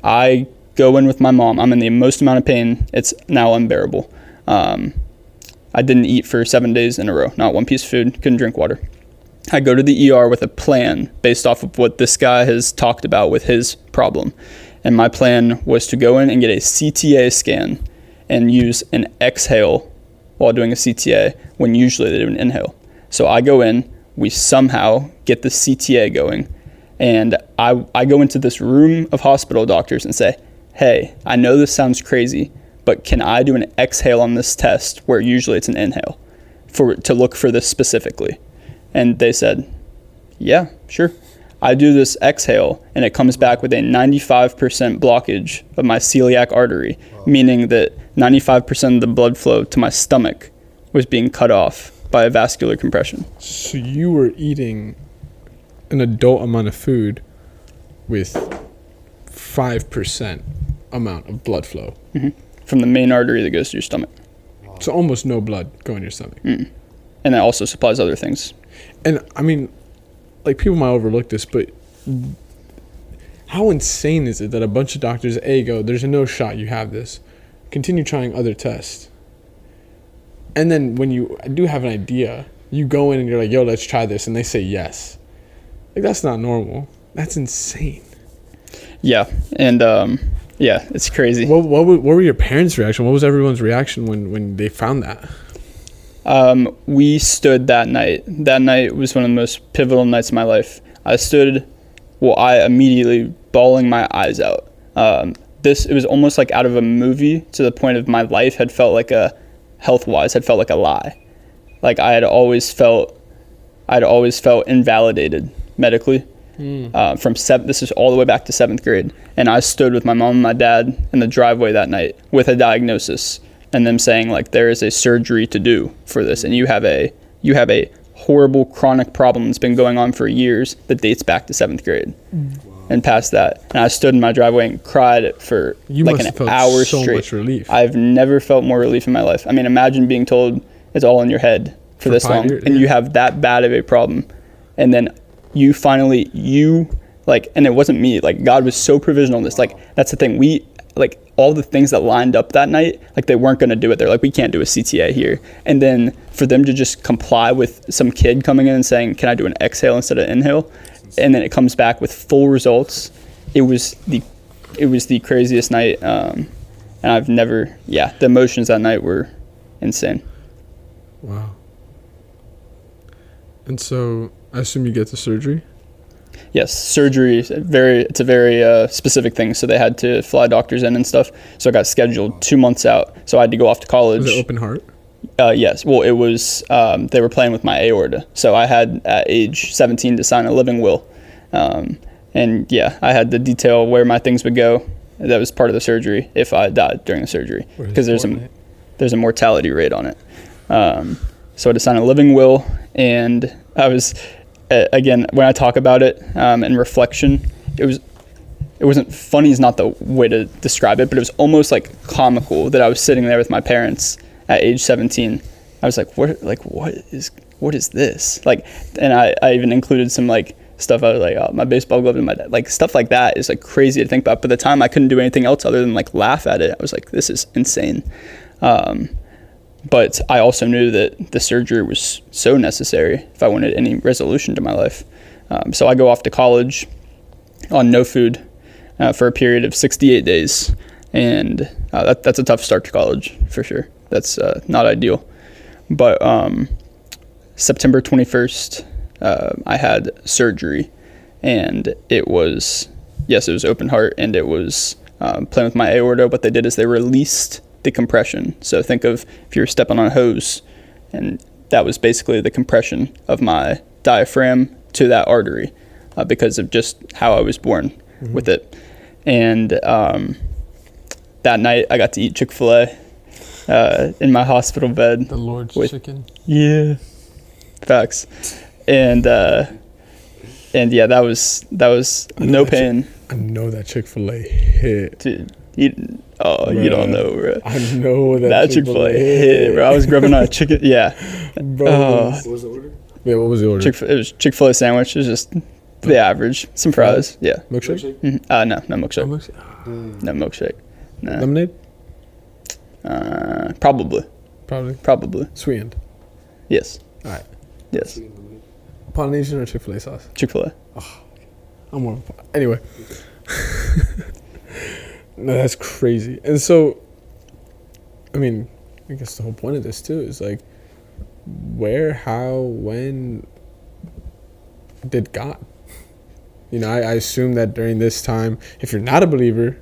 [SPEAKER 3] I go in with my mom. I'm in the most amount of pain. It's now unbearable. Um, I didn't eat for seven days in a row, not one piece of food, couldn't drink water. I go to the ER with a plan based off of what this guy has talked about with his problem. And my plan was to go in and get a CTA scan and use an exhale while doing a CTA when usually they do an inhale. So I go in, we somehow get the CTA going, and I, I go into this room of hospital doctors and say, hey, I know this sounds crazy, but can I do an exhale on this test where usually it's an inhale for to look for this specifically? And they said, yeah, sure. I do this exhale and it comes back with a 95% blockage of my celiac artery, meaning that 95% of the blood flow to my stomach was being cut off by a vascular compression.
[SPEAKER 1] So you were eating an adult amount of food with five percent amount of blood flow. Mm-hmm.
[SPEAKER 3] from the main artery that goes to your stomach,
[SPEAKER 1] So almost no blood going to your stomach. Mm.
[SPEAKER 3] and that also supplies other things.
[SPEAKER 1] And I mean, like people might overlook this, but how insane is it that a bunch of doctors a go, there's no shot you have this, continue trying other tests, and then when you do have an idea, you go in and you're like, yo, let's try this, and they say yes. Like that's not normal. That's insane.
[SPEAKER 3] Yeah, and um, yeah, it's crazy.
[SPEAKER 1] What what, were- what were your parents' reaction? What was everyone's reaction when when they found that?
[SPEAKER 3] Um, we stood that night. That night was one of the most pivotal nights of my life. I stood, well, I immediately bawling my eyes out. Um, this it was almost like out of a movie to the point of my life had felt like a health wise had felt like a lie. Like I had always felt, I'd always felt invalidated medically. Uh, from seven, this is all the way back to seventh grade, and I stood with my mom and my dad in the driveway that night with a diagnosis, and them saying like there is a surgery to do for this, and you have a you have a horrible chronic problem that's been going on for years that dates back to seventh grade, and past that, and I stood in my driveway and cried for
[SPEAKER 1] You
[SPEAKER 3] like
[SPEAKER 1] must
[SPEAKER 3] an
[SPEAKER 1] have felt
[SPEAKER 3] hour
[SPEAKER 1] so
[SPEAKER 3] straight.
[SPEAKER 1] much relief.
[SPEAKER 3] I've never felt more relief in my life. I mean, imagine being told it's all in your head for,
[SPEAKER 1] For
[SPEAKER 3] this long,
[SPEAKER 1] years,
[SPEAKER 3] and
[SPEAKER 1] yeah.
[SPEAKER 3] you have that bad of a problem, and then you finally you like, and it wasn't me. Like God was so provisional in this. Like that's the thing. We like all the things that lined up that night. Like they weren't going to do it. They're like, we can't do a CTA here. And then for them to just comply with some kid coming in and saying, can I do an exhale instead of inhale? And then it comes back with full results. It was the it was the craziest night. Um, and I've never, yeah, the emotions that night were insane.
[SPEAKER 1] Wow. And so I assume you get the surgery.
[SPEAKER 3] Yes, surgery. Very, it's a very uh, specific thing. So they had to fly doctors in and stuff. So I got scheduled two months out. So I had to go off to college.
[SPEAKER 1] Was it open heart?
[SPEAKER 3] Uh, yes. Well, it was. Um, they were playing with my aorta. So I had at age 17 to sign a living will, um, and yeah, I had to detail where my things would go. That was part of the surgery if I died during the surgery because there's a there's a mortality rate on it. Um, so I had to sign a living will, and I was again when I talk about it um, in reflection, it was it wasn't funny is not the way to describe it, but it was almost like comical that I was sitting there with my parents at age 17. I was like, what like what is what is this? Like and I, I even included some like stuff I was like, oh, my baseball glove and my dad like stuff like that is like crazy to think about. But at the time I couldn't do anything else other than like laugh at it. I was like, this is insane. Um, but I also knew that the surgery was so necessary if I wanted any resolution to my life. Um, so I go off to college on no food uh, for a period of 68 days, and uh, that, that's a tough start to college for sure. That's uh, not ideal. But um, September 21st, uh, I had surgery, and it was yes, it was open heart, and it was um, playing with my aorta. What they did is they released the compression. So think of if you're stepping on a hose, and that was basically the compression of my diaphragm to that artery uh, because of just how I was born with it. And um, that night, I got to eat Chick Fil A uh, in my hospital bed.
[SPEAKER 1] The Lord's
[SPEAKER 3] With-
[SPEAKER 1] chicken.
[SPEAKER 3] Yeah, facts. And uh, and yeah, that was that was no pain,
[SPEAKER 1] I know that Chick Fil A hit.
[SPEAKER 3] dude. You, oh, you don't know, bro.
[SPEAKER 1] I know that,
[SPEAKER 3] That Chick Fil A hit, bro. I was grubbing on a chicken. Yeah,
[SPEAKER 1] Bro,
[SPEAKER 3] Oh.
[SPEAKER 2] What was the order?
[SPEAKER 1] yeah, what was the order?
[SPEAKER 3] Chick. It was Chick Fil A sandwich. It was just the average. Some fries. Yeah.
[SPEAKER 1] Milkshake?
[SPEAKER 3] Mhm. Uh, no, no
[SPEAKER 1] No
[SPEAKER 3] milkshake.
[SPEAKER 1] milkshake?
[SPEAKER 3] No milkshake. No.
[SPEAKER 1] Lemonade?
[SPEAKER 3] Uh, probably.
[SPEAKER 1] Probably.
[SPEAKER 3] Probably.
[SPEAKER 1] Sweetened.
[SPEAKER 3] Yes.
[SPEAKER 1] Alright.
[SPEAKER 3] Yes.
[SPEAKER 1] Polynesian or Chick Fil A sauce?
[SPEAKER 3] Chick Fil A.
[SPEAKER 1] I'm more. of a- Anyway. no, that's crazy. And so, I mean, I guess the whole point of this too is like, where, how, when did God? You know, I, I assume that during this time, if you're not a believer,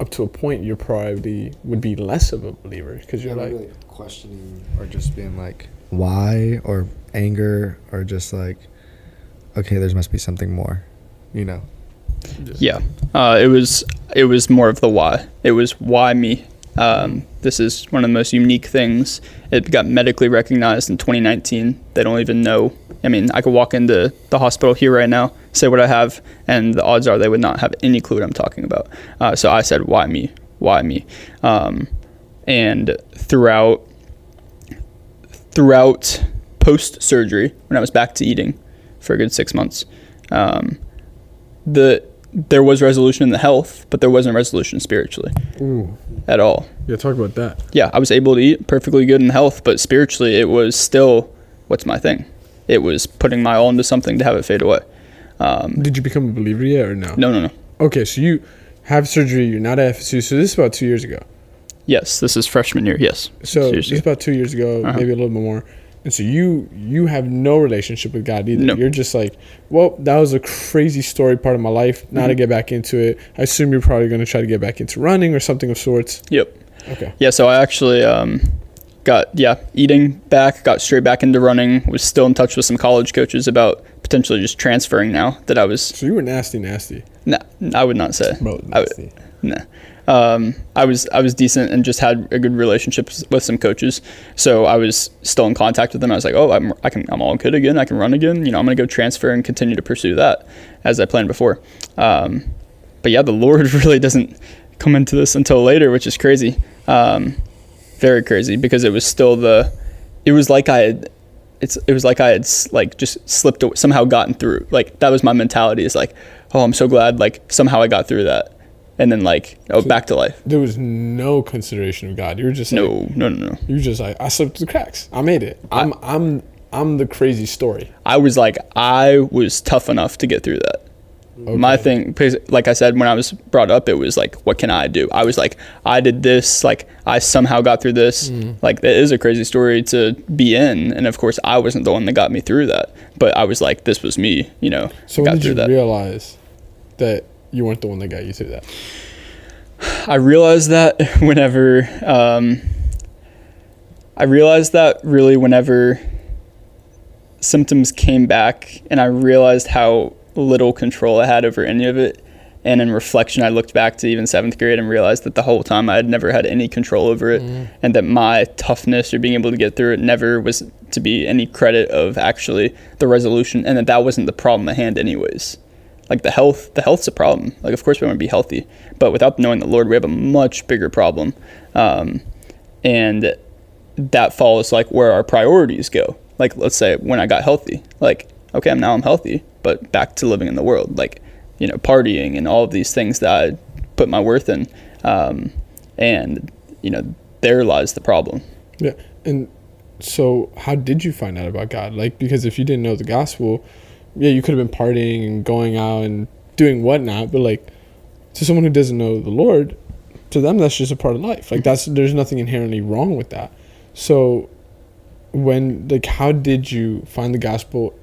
[SPEAKER 1] up to a point, your probably would be less of a believer because you're like,
[SPEAKER 2] really questioning or just being like, why or anger or just like, okay, there must be something more, you know?
[SPEAKER 3] Yeah. Uh, it was it was more of the why. It was why me. Um, this is one of the most unique things. It got medically recognized in 2019. They don't even know I mean, I could walk into the hospital here right now, say what I have, and the odds are they would not have any clue what I'm talking about. Uh, so I said, why me? Why me? Um, and throughout throughout post surgery, when I was back to eating for a good six months, um, the there was resolution in the health, but there wasn't resolution spiritually
[SPEAKER 1] Ooh.
[SPEAKER 3] at all.
[SPEAKER 1] Yeah, talk about that.
[SPEAKER 3] Yeah, I was able to eat perfectly good in health, but spiritually, it was still what's my thing. It was putting my all into something to have it fade away. Um,
[SPEAKER 1] Did you become a believer yet or no?
[SPEAKER 3] no, no, no.
[SPEAKER 1] Okay, so you have surgery. You're not at FSU. So this is about two years ago.
[SPEAKER 3] Yes, this is freshman year. Yes.
[SPEAKER 1] So is about two years ago,
[SPEAKER 3] Uh-huh.
[SPEAKER 1] maybe a little bit more. And so you you have no relationship with God either.
[SPEAKER 3] No.
[SPEAKER 1] You're just like, well, that was a crazy story part of my life. Now to
[SPEAKER 3] Mhm.
[SPEAKER 1] get back into it, I assume you're probably going to try to get back into running or something of sorts.
[SPEAKER 3] Yep.
[SPEAKER 1] Okay.
[SPEAKER 3] Yeah, so I actually um, got yeah eating back, got straight back into running. Was still in touch with some college coaches about potentially just transferring now that I was.
[SPEAKER 1] So you were nasty, nasty,
[SPEAKER 3] Nah, I would not say.
[SPEAKER 1] bro.
[SPEAKER 3] I would-
[SPEAKER 1] Nasty.
[SPEAKER 3] Nah. Um, I was I was decent and just had a good relationship with some coaches, so I was still in contact with them. I was like, oh, I'm I can I'm all good again. I can run again. You know, I'm gonna go transfer and continue to pursue that as I planned before. Um, but yeah, the Lord really doesn't come into this until later, which is crazy. Um, very crazy because it was still the it was like I had it's it was like I had like just slipped somehow gotten through like that was my mentality is like oh I'm so glad like somehow I got through that and then like oh
[SPEAKER 1] So-
[SPEAKER 3] back to life
[SPEAKER 1] There was no consideration of God. You were just like,
[SPEAKER 3] no no no no
[SPEAKER 1] You were just like, I slipped through the cracks. I made it. I'm I'm I'm the crazy story.
[SPEAKER 3] I was like I was tough enough to get through that my thing because like i said when i was brought up it was like what can i do i was like i did this like i somehow got through this
[SPEAKER 1] Mm.
[SPEAKER 3] like that is a crazy story to be in and of course i wasn't the one that got me through that but i was like this was me you know
[SPEAKER 1] So
[SPEAKER 3] got
[SPEAKER 1] when did
[SPEAKER 3] through
[SPEAKER 1] you
[SPEAKER 3] that
[SPEAKER 1] realize that you weren't the one that got you through that?
[SPEAKER 3] i realized that whenever um, i realized that really whenever symptoms came back and i realized how little control i had over any of it and in reflection i looked back to even seventh grade and realized that the whole time i had never had any control over it and that my toughness or being able to get through it never was to be any credit of actually the resolution and that that wasn't the problem at hand anyways like the health the health's a problem like of course we want to be healthy but without knowing the lord we have a much bigger problem um, and that follows like where our priorities go like let's say when i got healthy like okay I'm now i'm healthy but back to living in the world like you know partying and all of these things that i put my worth in um, and you know there lies the problem
[SPEAKER 1] Yeah. And so how did you find out about God? Like because if you didn't know the gospel, yeah, you could have been partying and going out and doing whatnot, but like to someone who doesn't know the Lord, to them that's just a part of life. Like that's there's nothing inherently wrong with that. So when like how did you find the gospel?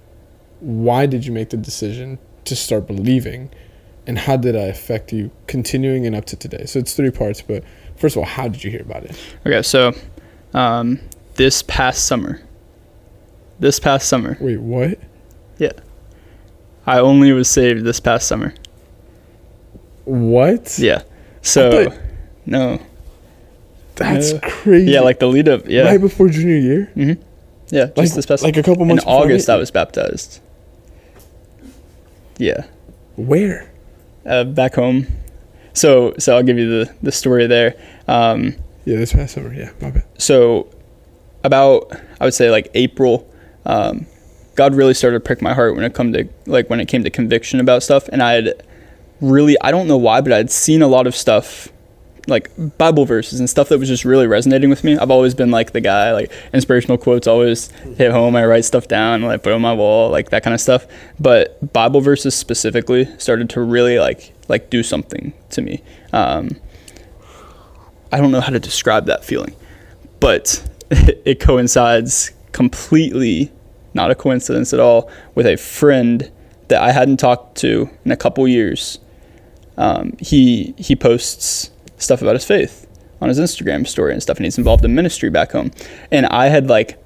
[SPEAKER 1] Why did you make the decision to start believing? And how did that affect you continuing and up to today? So it's three parts, but first of all, how did you hear about it?
[SPEAKER 3] okay so um, this past summer this past summer
[SPEAKER 1] Wait, what?
[SPEAKER 3] I only was saved this past summer
[SPEAKER 1] What?
[SPEAKER 3] yeah so
[SPEAKER 1] thought-
[SPEAKER 3] no
[SPEAKER 1] That's
[SPEAKER 3] Yeah.
[SPEAKER 1] crazy.
[SPEAKER 3] yeah like the lead up yeah
[SPEAKER 1] right before junior year.
[SPEAKER 3] Mm-hmm. Yeah, just
[SPEAKER 1] Like,
[SPEAKER 3] this past
[SPEAKER 1] like a couple months. In
[SPEAKER 3] August.
[SPEAKER 1] it?
[SPEAKER 3] I was baptized. Yeah,
[SPEAKER 1] Where?
[SPEAKER 3] uh, back home. So, so I'll give you the the story there. Um,
[SPEAKER 1] Yeah, this past summer. Yeah, my bad.
[SPEAKER 3] so, about I would say like April, um, God really started to prick my heart when it come to like when it came to conviction about stuff, and I had really I don't know why, but I'd seen a lot of stuff like Bible verses and stuff that was just really resonating with me. I've always been like the guy, like inspirational quotes always hit home. I write stuff down, like put on my wall, like that kind of stuff. But Bible verses specifically started to really like like do something to me. Um, I don't know how to describe that feeling, but it coincides completely, not a coincidence at all, with a friend that I hadn't talked to in a couple years. Um, he he posts stuff about his faith on his Instagram story and stuff, and he's involved in ministry back home. And I had like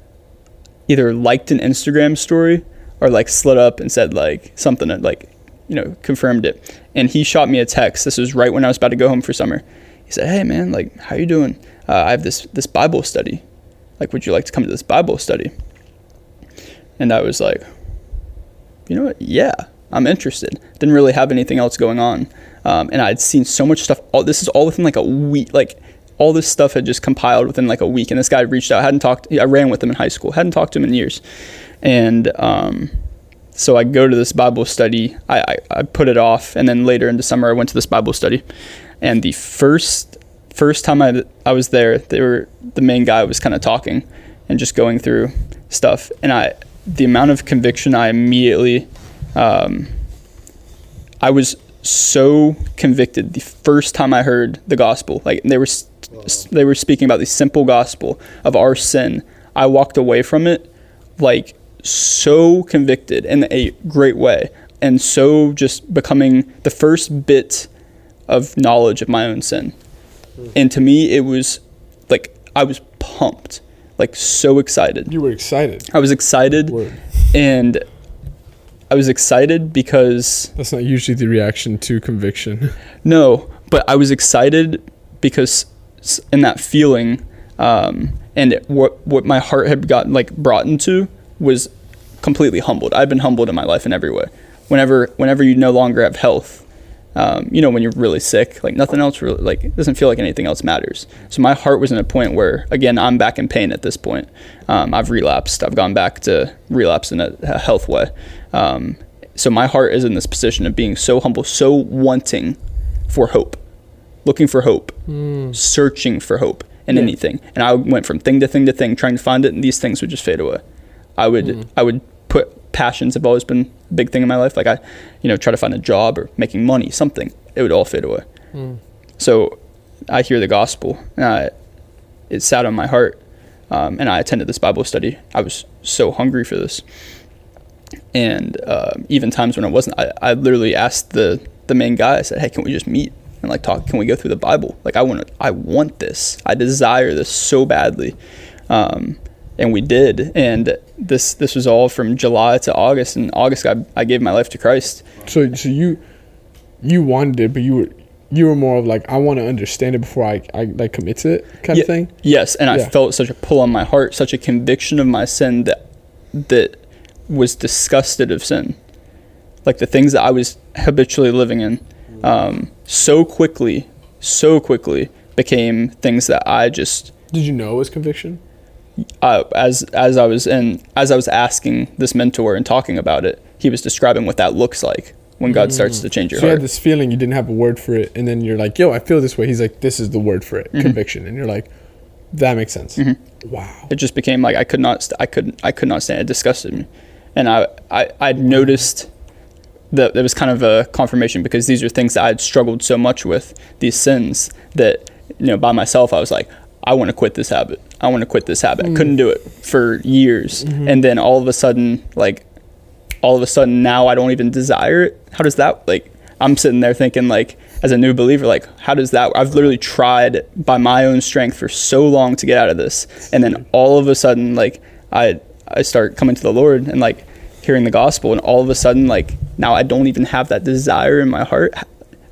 [SPEAKER 3] either liked an Instagram story or like slid up and said like something that like you know confirmed it. And he shot me a text. This was right when I was about to go home for summer. He said, "Hey man, like how you doing? Uh, I have this this Bible study. Like, would you like to come to this Bible study?" And I was like, you know what? Yeah, I'm interested. Didn't really have anything else going on, um, and I'd seen so much stuff. All this is all within like a week. Like all this stuff had just compiled within like a week, and this guy reached out. hadn't talked. I ran with him in high school. hadn't talked to him in years, and um, so I go to this Bible study. I, I, I put it off, and then later in summer I went to this Bible study, and the first first time I I was there, they were the main guy was kind of talking and just going through stuff, and I the amount of conviction I immediately um, I was so convicted the first time I heard the gospel. Like they were they were speaking about the simple gospel of our sin. I walked away from it like so convicted in a great way and so just becoming the first bit of knowledge of my own sin. And to me it was like I was pumped, like so excited.
[SPEAKER 1] You were excited.
[SPEAKER 3] I was excited
[SPEAKER 1] Word.
[SPEAKER 3] and I was excited because
[SPEAKER 1] That's not usually the reaction to conviction.
[SPEAKER 3] no, but I was excited because in that feeling, um, and what what my heart had gotten like brought into was completely humbled. I've been humbled in my life in every way. Whenever whenever you no longer have health, um, you know when you're really sick, like nothing else really like it doesn't feel like anything else matters. So my heart was in a point where again I'm back in pain at this point. Um, I've relapsed. I've gone back to relapse in a, a health way. Um, so my heart is in this position of being so humble, so wanting for hope, looking for hope, searching for hope in
[SPEAKER 1] Yeah.
[SPEAKER 3] anything. And I went from thing to thing to thing, trying to find it, and these things would just fade away. I would I would put passions have always been a big thing in my life. Like I, you know, try to find a job or making money, something. It would all fade away. So I hear the gospel, and I, it sat on my heart. Um, and I attended this Bible study. I was so hungry for this and uh, even times when I wasn't, I, I literally asked the the main guy. I said, "Hey, can we just meet and like talk? Can we go through the Bible? Like, I want I want this. I desire this so badly." Um, and we did, and this this was all from July to August. And August, I, I gave my life to Christ.
[SPEAKER 1] So so you you wanted it, but you were you were more of like I want to understand it before I, I like commit to it kind
[SPEAKER 3] Ye-
[SPEAKER 1] of thing.
[SPEAKER 3] Yes, and I felt such a pull on my heart, such a conviction of my sin that that was disgusted of sin, like the things that I was habitually living in, um, so quickly, so quickly became things that I just
[SPEAKER 1] Did you know it was conviction?
[SPEAKER 3] Uh, as as I was and as I was asking this mentor and talking about it, he was describing what that looks like when God starts to change your
[SPEAKER 1] So you had this feeling you didn't have a word for it, and then you're like, "Yo, I feel this way." He's like, "This is the word for
[SPEAKER 3] Mm-hmm.
[SPEAKER 1] it, conviction," and you're like, "That makes sense." Wow.
[SPEAKER 3] it just became like I could not st- I could I could not stand it. it disgusted me and I I I noticed that there was kind of a confirmation because these are things that I had struggled so much with these sins that you know by myself I was like I want to quit this habit. I want to quit this habit. I couldn't do it for years. And then all of a sudden like all of a sudden now I don't even desire it. How does that like I'm sitting there thinking like as a new believer like how does that I've literally tried by my own strength for so long to get out of this. And then all of a sudden like I I start coming to the Lord and like hearing the gospel. And all of a sudden like now I don't even have that desire in my heart.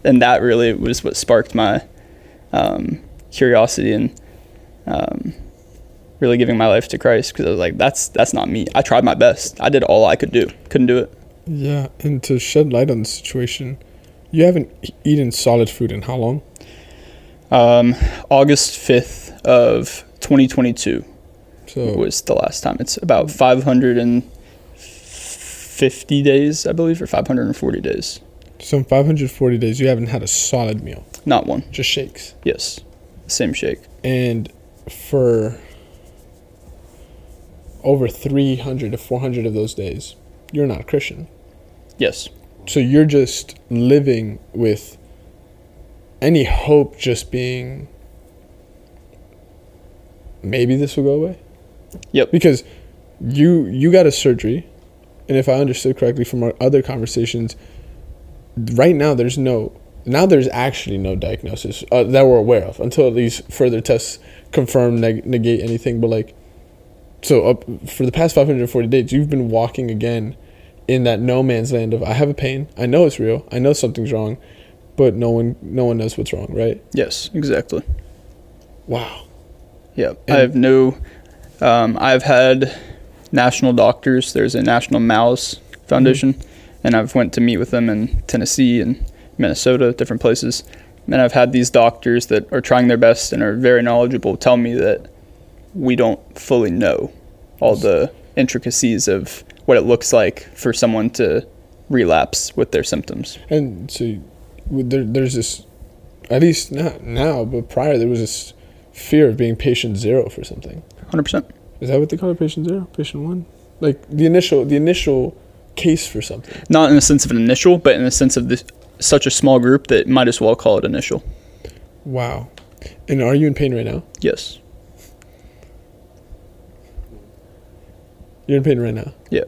[SPEAKER 3] And that really was what sparked my um, curiosity and um, really giving my life to Christ because I was like that's that's not me. I tried my best. I did all I could do. Couldn't do it.
[SPEAKER 1] Yeah, and to shed light on the situation, you haven't eaten solid food in how long?
[SPEAKER 3] um, August 5th of 2022
[SPEAKER 1] So
[SPEAKER 3] was the last time. It's about 550 days I believe or 540 days.
[SPEAKER 1] Some 540 days you haven't had a solid meal,
[SPEAKER 3] not one.
[SPEAKER 1] Just shakes.
[SPEAKER 3] yes. Same shake.
[SPEAKER 1] And for over 300 to 400 of those days, you're not a Christian.
[SPEAKER 3] yes
[SPEAKER 1] So you're just living with any hope just being maybe this will go away.
[SPEAKER 3] Yep.
[SPEAKER 1] Because you you got a surgery, and if I understood correctly from our other conversations, right now there's no now there's actually no diagnosis uh, that we're aware of until these further tests confirm neg- negate anything. But like, so up for the past 540 days, you've been walking again in that no man's land of I have a pain, I know it's real, I know something's wrong, but no one no one knows what's wrong, right?
[SPEAKER 3] yes exactly
[SPEAKER 1] Wow.
[SPEAKER 3] Yeah,
[SPEAKER 1] And-
[SPEAKER 3] I have no. Um, I've had national doctors. There's a national MALS Foundation, and I've went to meet with them in Tennessee and Minnesota, different places, and I've had these doctors that are trying their best and are very knowledgeable tell me that we don't fully know all the intricacies of what it looks like for someone to relapse with their symptoms.
[SPEAKER 1] And so there, there's this, at least not now, but prior, there was this fear of being patient zero for something.
[SPEAKER 3] 100%.
[SPEAKER 1] Is that what they call it? Patient zero? Patient one? Like the initial, the initial case for something.
[SPEAKER 3] Not in the sense of an initial, but in the sense of this, such a small group that might as well call it initial.
[SPEAKER 1] Wow. And are you in pain right now?
[SPEAKER 3] Yes.
[SPEAKER 1] You're in pain right now?
[SPEAKER 3] Yeah.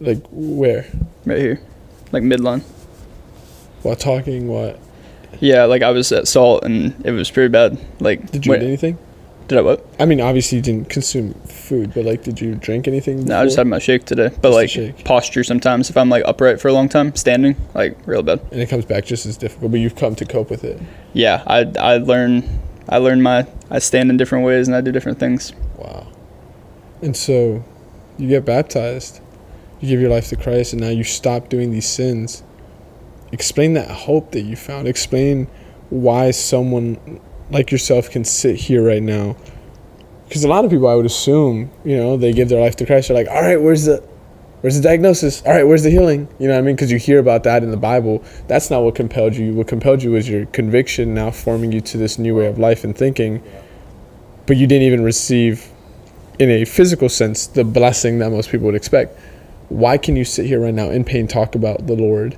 [SPEAKER 1] Like where?
[SPEAKER 3] Right here. Like midline.
[SPEAKER 1] While talking, what?
[SPEAKER 3] Yeah, like I was at Salt and it was pretty bad. Like,
[SPEAKER 1] Did you eat anything?
[SPEAKER 3] Did I what?
[SPEAKER 1] I mean, obviously you didn't consume food, but like, did you drink anything?
[SPEAKER 3] No, I just had my shake today. But like
[SPEAKER 1] shake.
[SPEAKER 3] posture sometimes, if I'm like upright for a long time, standing, like real bad.
[SPEAKER 1] and it comes back just as difficult, but you've come to cope with it.
[SPEAKER 3] Yeah, I I learn I learn my I stand in different ways and I do different things.
[SPEAKER 1] Wow. And so you get baptized, you give your life to Christ, and now you stop doing these sins. Explain that hope that you found. Explain why someone like yourself can sit here right now. Because a lot of people, I would assume, you know, they give their life to Christ. They're like, all right, where's the, where's the diagnosis? All right, where's the healing? You know what I mean? Because you hear about that in the Bible. That's not what compelled you. What compelled you was your conviction now forming you to this new way of life and thinking. But you didn't even receive in a physical sense the blessing that most people would expect why can you sit here right now in pain talk about the lord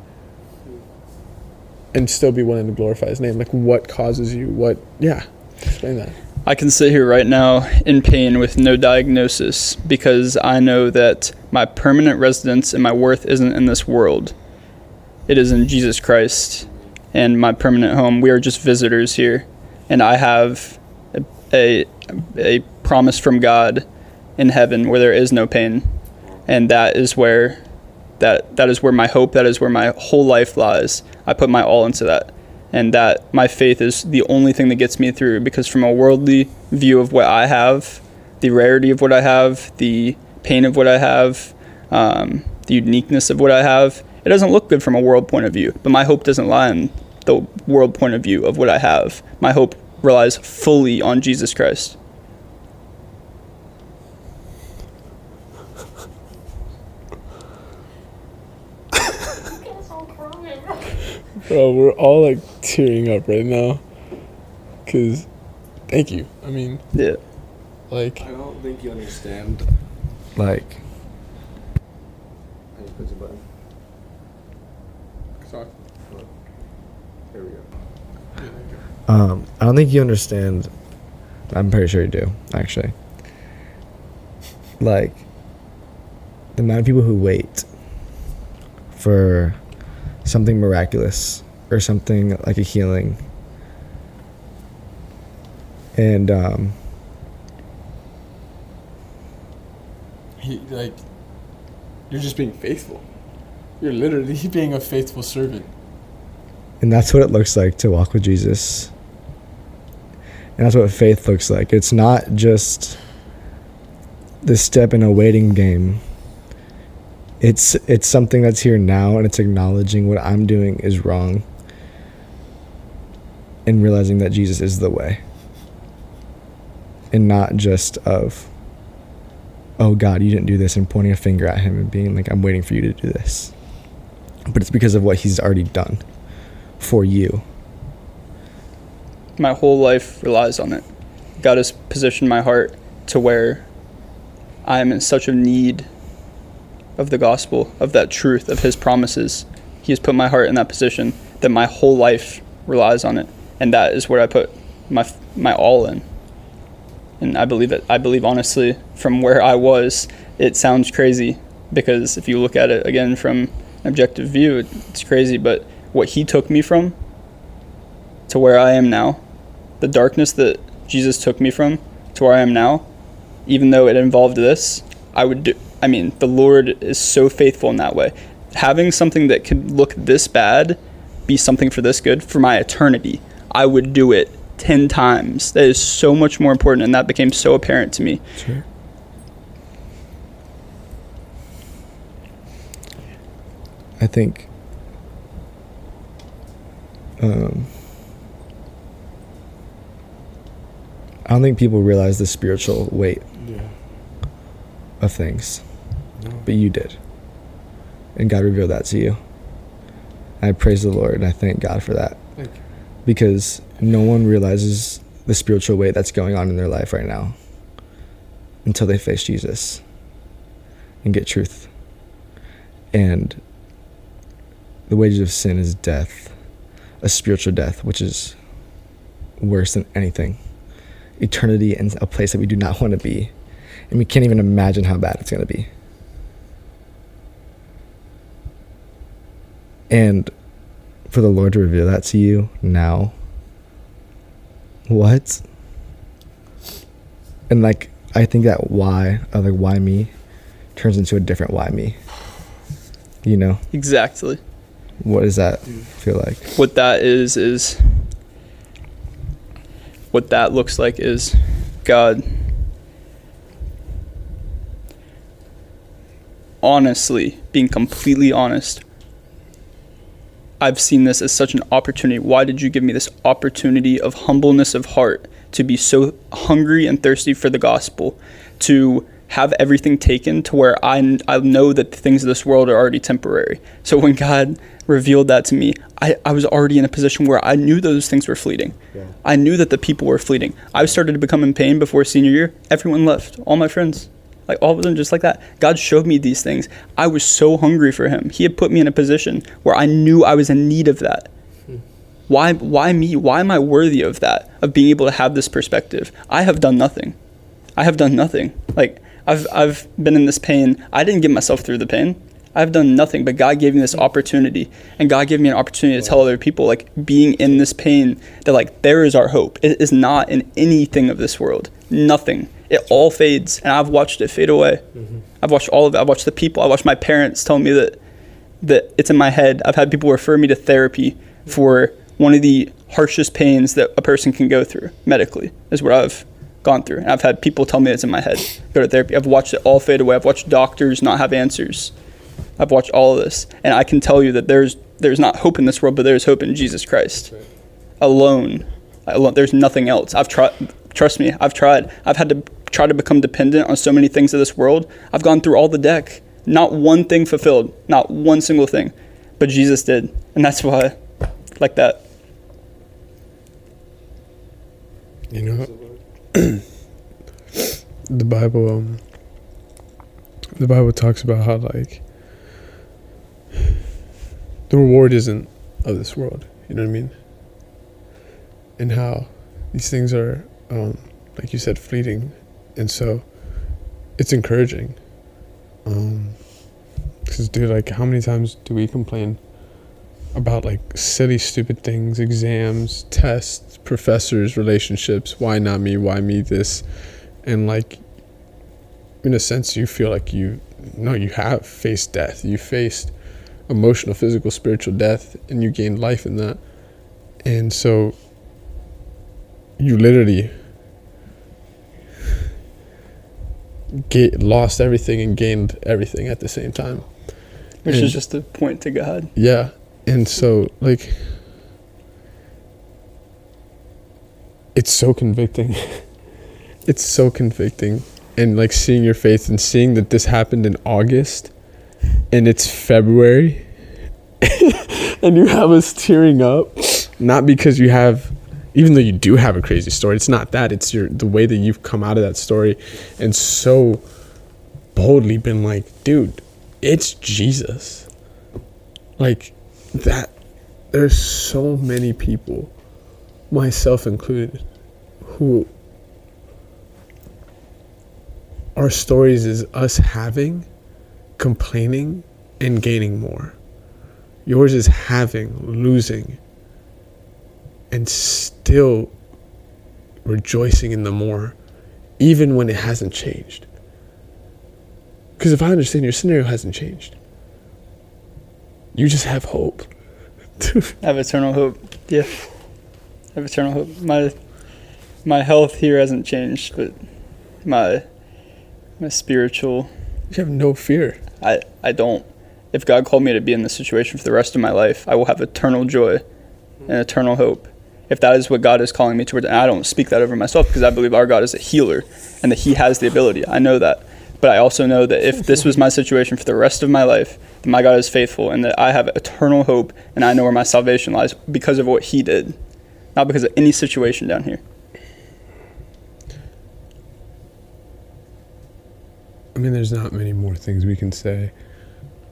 [SPEAKER 1] and still be willing to glorify his name like what causes you what yeah explain that
[SPEAKER 3] I can sit here right now in pain with no diagnosis because I know that my permanent residence and my worth isn't in this world. It is in Jesus Christ and my permanent home. We are just visitors here. And I have a, a, a promise from God in heaven where there is no pain. And that is where that that is where my hope, that is where my whole life lies. I put my all into that and that my faith is the only thing that gets me through because from a worldly view of what I have, the rarity of what I have, the pain of what I have, um, the uniqueness of what I have, it doesn't look good from a world point of view. But my hope doesn't lie in the world point of view of what I have. My hope relies fully on Jesus Christ.
[SPEAKER 1] Bro we're all like tearing up right now because thank you i mean
[SPEAKER 3] Yeah.
[SPEAKER 1] like
[SPEAKER 2] I don't think you understand. Like,
[SPEAKER 1] here we go
[SPEAKER 2] um, I don't think you understand. I'm pretty sure you do, actually. Like, the amount of people who wait for something miraculous or something like a healing. And, um,
[SPEAKER 1] he like you're just being faithful you're literally being a faithful servant
[SPEAKER 2] And that's what it looks like to walk with Jesus. And that's what faith looks like. It's not just this step in a waiting game. It's it's something that's here now and it's acknowledging what I'm doing is wrong and realizing that Jesus is the way. And not just of oh God, you didn't do this and pointing a finger at him and being like I'm waiting for you to do this. But it's because of what he's already done for you.
[SPEAKER 3] My whole life relies on it. God has positioned my heart to where I am in such a need of the gospel, of that truth, of His promises. He has put my heart in that position that my whole life relies on it, and that is where I put my my all in. And I believe it. I believe honestly, from where I was, it sounds crazy because if you look at it again from an objective view, it's crazy. But what He took me from to where I am now, the darkness that Jesus took me from to where I am now, even though it involved this, I would do. I mean, the Lord is so faithful in that way. Having something that could look this bad be something for this good for my eternity, I would do it 10 times. That is so much more important, and that became so apparent to me.
[SPEAKER 2] Sure. I think um, I don't think people realize the spiritual weight
[SPEAKER 1] Yeah.
[SPEAKER 2] of things,
[SPEAKER 1] No.
[SPEAKER 2] But you did. And God revealed that to you. I praise the Lord and I thank God for that because no one realizes the spiritual weight that's going on in their life right now until they face Jesus and get truth. And the wages of sin is death, a spiritual death, which is worse than anything. Eternity in a place that we do not want to be. And we can't even imagine how bad it's going to be. And for the Lord to reveal that to you now, what? And like, I think that why, of like, why me, turns into a different why me. You know?
[SPEAKER 3] Exactly.
[SPEAKER 2] What does that feel like?
[SPEAKER 3] What that is is what that looks like is God honestly being completely honest. I've seen this as such an opportunity. Why did you give me this opportunity of humbleness of heart to be so hungry and thirsty for the gospel, to have everything taken to where I, I know that the things of this world are already temporary. So when God revealed that to me, I, I was already in a position where I knew those things were fleeting.
[SPEAKER 1] Yeah.
[SPEAKER 3] I knew that the people were fleeting. I started to become in pain before senior year. Everyone left, all my friends. Like all of them, just like that. God showed me these things. I was so hungry for Him. He had put me in a position where I knew I was in need of that. Why, why me? Why am I worthy of that? Of being able to have this perspective? I have done nothing. I have done nothing. Like I've, I've been in this pain. I didn't get myself through the pain. I've done nothing, but God gave me this opportunity, and God gave me an opportunity to tell other people, like being in this pain, that like there is our hope. It is not in anything of this world. Nothing. It all fades, and I've watched it fade away. Mm-hmm. I've watched all of it. I've watched the people. I watched my parents tell me that that it's in my head. I've had people refer me to therapy mm-hmm. for one of the harshest pains that a person can go through medically. Is what I've gone through, and I've had people tell me it's in my head. Go to therapy. I've watched it all fade away. I've watched doctors not have answers. I've watched all of this, and I can tell you that there's there's not hope in this world, but there's hope in Jesus Christ alone. There's nothing else. I've tried. Trust me, I've tried. I've had to try to become dependent on so many things of this world. I've gone through all the deck. Not one thing fulfilled. Not one single thing. But Jesus did, and that's why, like that.
[SPEAKER 1] You know, the Bible, um, the Bible talks about how like the reward isn't of this world. You know what I mean? And how these things are, um, like you said, fleeting, and so it's encouraging. Um, because dude, like, how many times do we complain about like silly, stupid things, exams, tests, professors, relationships? Why not me? Why me this? And like, in a sense, you feel like you, no, you have faced death. You faced emotional, physical, spiritual death, and you gained life in that. And so, you literally get lost everything and gained everything at the same time.
[SPEAKER 3] Which
[SPEAKER 1] And-
[SPEAKER 3] is just a point to God.
[SPEAKER 1] Yeah. And so like it's so convicting. it's so convicting. And like seeing your faith and seeing that this happened in August and it's February and you have us tearing up not because you have even though you do have a crazy story it's not that it's your the way that you've come out of that story and so boldly been like dude it's jesus. Like that there's so many people myself included who our stories is us having complaining and gaining more. Yours is having losing and still rejoicing in the more even when it hasn't changed because if i understand your scenario hasn't changed you just have hope
[SPEAKER 3] I have eternal hope. Yeah. I have eternal hope. My my health here hasn't changed, but my my spiritual
[SPEAKER 1] you have no fear
[SPEAKER 3] I, I don't. if God called me to be in this situation for the rest of my life, I will have eternal joy and eternal hope. If that is what God is calling me towards, and I don't speak that over myself because I believe our God is a healer and that He has the ability. I know that. But I also know that if this was my situation for the rest of my life, my God is faithful and that I have eternal hope and I know where my salvation lies because of what He did, not because of any situation down here.
[SPEAKER 1] I mean, there's not many more things we can say,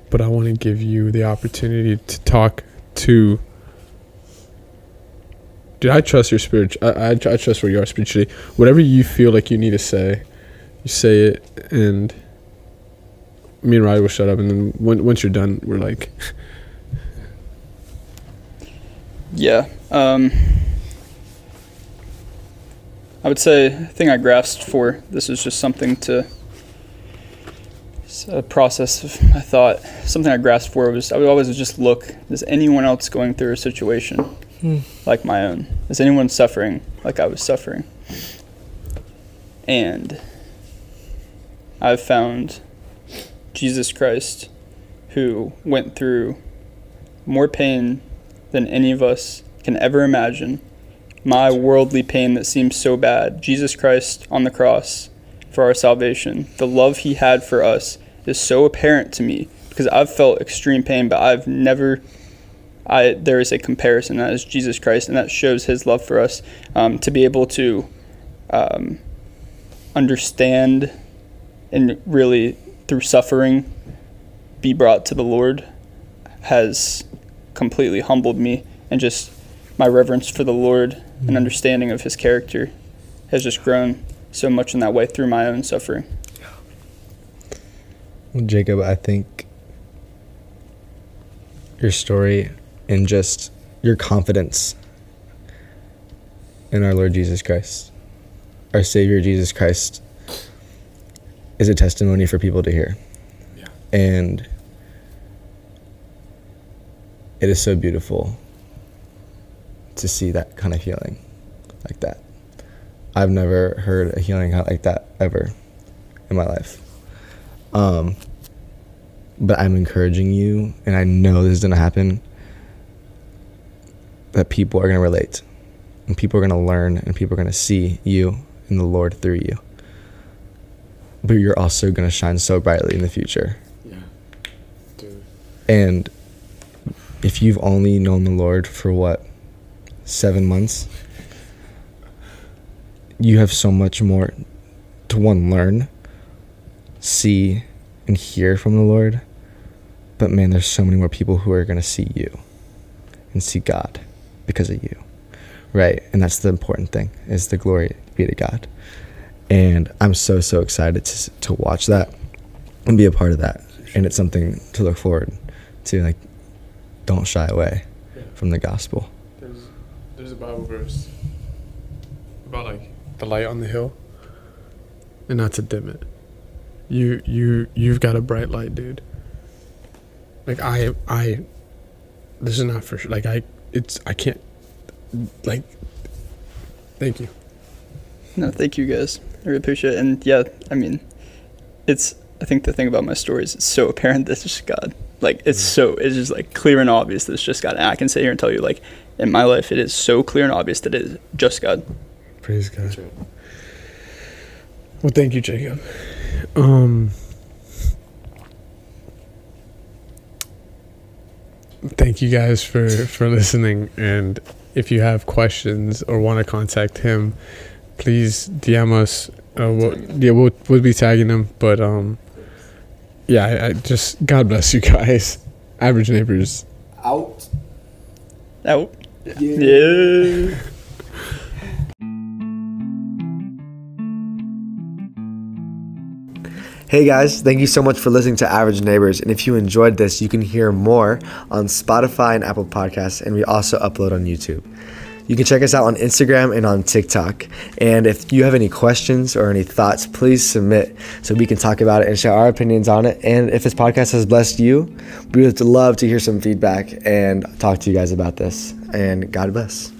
[SPEAKER 1] but I want to give you the opportunity to talk to. Dude, I trust your spirit. I, I, I trust where you are spiritually. Whatever you feel like you need to say, you say it, and me and Riley will shut up. And then when, once you're done, we're like,
[SPEAKER 3] Yeah. Um, I would say the thing I grasped for this is just something to a process of my thought. Something I grasped for was I would always just look: is anyone else going through a situation Hmm. like my own? Is anyone suffering like I was suffering? And I've found Jesus Christ, who went through more pain than any of us can ever imagine. My worldly pain that seems so bad, Jesus Christ on the cross for our salvation. The love he had for us is so apparent to me because I've felt extreme pain, but I've never. I there is a comparison that is Jesus Christ, and that shows His love for us. Um, to be able to um, understand and really through suffering be brought to the Lord has completely humbled me and just my reverence for the Lord and understanding of his character has just grown so much in that way through my own suffering.
[SPEAKER 2] Jacob, I think your story and just your confidence in our Lord Jesus Christ, our Savior Jesus Christ, is a testimony for people to hear.
[SPEAKER 4] Yeah.
[SPEAKER 2] And it is so beautiful to see that kind of healing like that. I've never heard a healing like that ever in my life. Um, but I'm encouraging you, and I know this is going to happen, that people are going to relate, and people are going to learn, and people are going to see you and the Lord through you. But you're also going to shine so brightly in the future.
[SPEAKER 4] Yeah. Dude.
[SPEAKER 2] And if you've only known the Lord for what, seven months, you have so much more to one, learn, see, and hear from the Lord. But man, there's so many more people who are going to see you and see God because of you. Right? And that's the important thing is the glory be to God. And I'm so so excited to to watch that and be a part of that. And it's something to look forward to like don't shy away
[SPEAKER 4] Yeah.
[SPEAKER 2] from the gospel.
[SPEAKER 1] there's, there's a Bible verse about like the light on the hill and not to dim it. You you you've got a bright light, dude. Like I I this is not for sure. Like I it's I can't like thank you.
[SPEAKER 3] No, thank you guys. I really appreciate it. And yeah, I mean, it's, I think the thing about my story is it's so apparent that it's just God. Like, it's so, it's just like clear and obvious that it's just God. And I can sit here and tell you, like, in my life, it is so clear and obvious that it is just God.
[SPEAKER 1] Praise God.
[SPEAKER 4] That's right.
[SPEAKER 1] Well, thank you, Jacob. Um, thank you guys for for listening. And if you have questions or want to contact him, please DM us. Uh, we'll, yeah, we'll we'll be tagging him. But um, yeah, I, I just God bless you guys. Average neighbors.
[SPEAKER 2] Out.
[SPEAKER 3] Out. Yeah.
[SPEAKER 2] Hey guys, thank you so much for listening to Average Neighbors. And if you enjoyed this, you can hear more on Spotify and Apple Podcasts, and we also upload on YouTube. You can check us out on Instagram and on TikTok. And if you have any questions or any thoughts, please submit so we can talk about it and share our opinions on it. And if this podcast has blessed you, we would love to hear some feedback and talk to you guys about this. And God bless.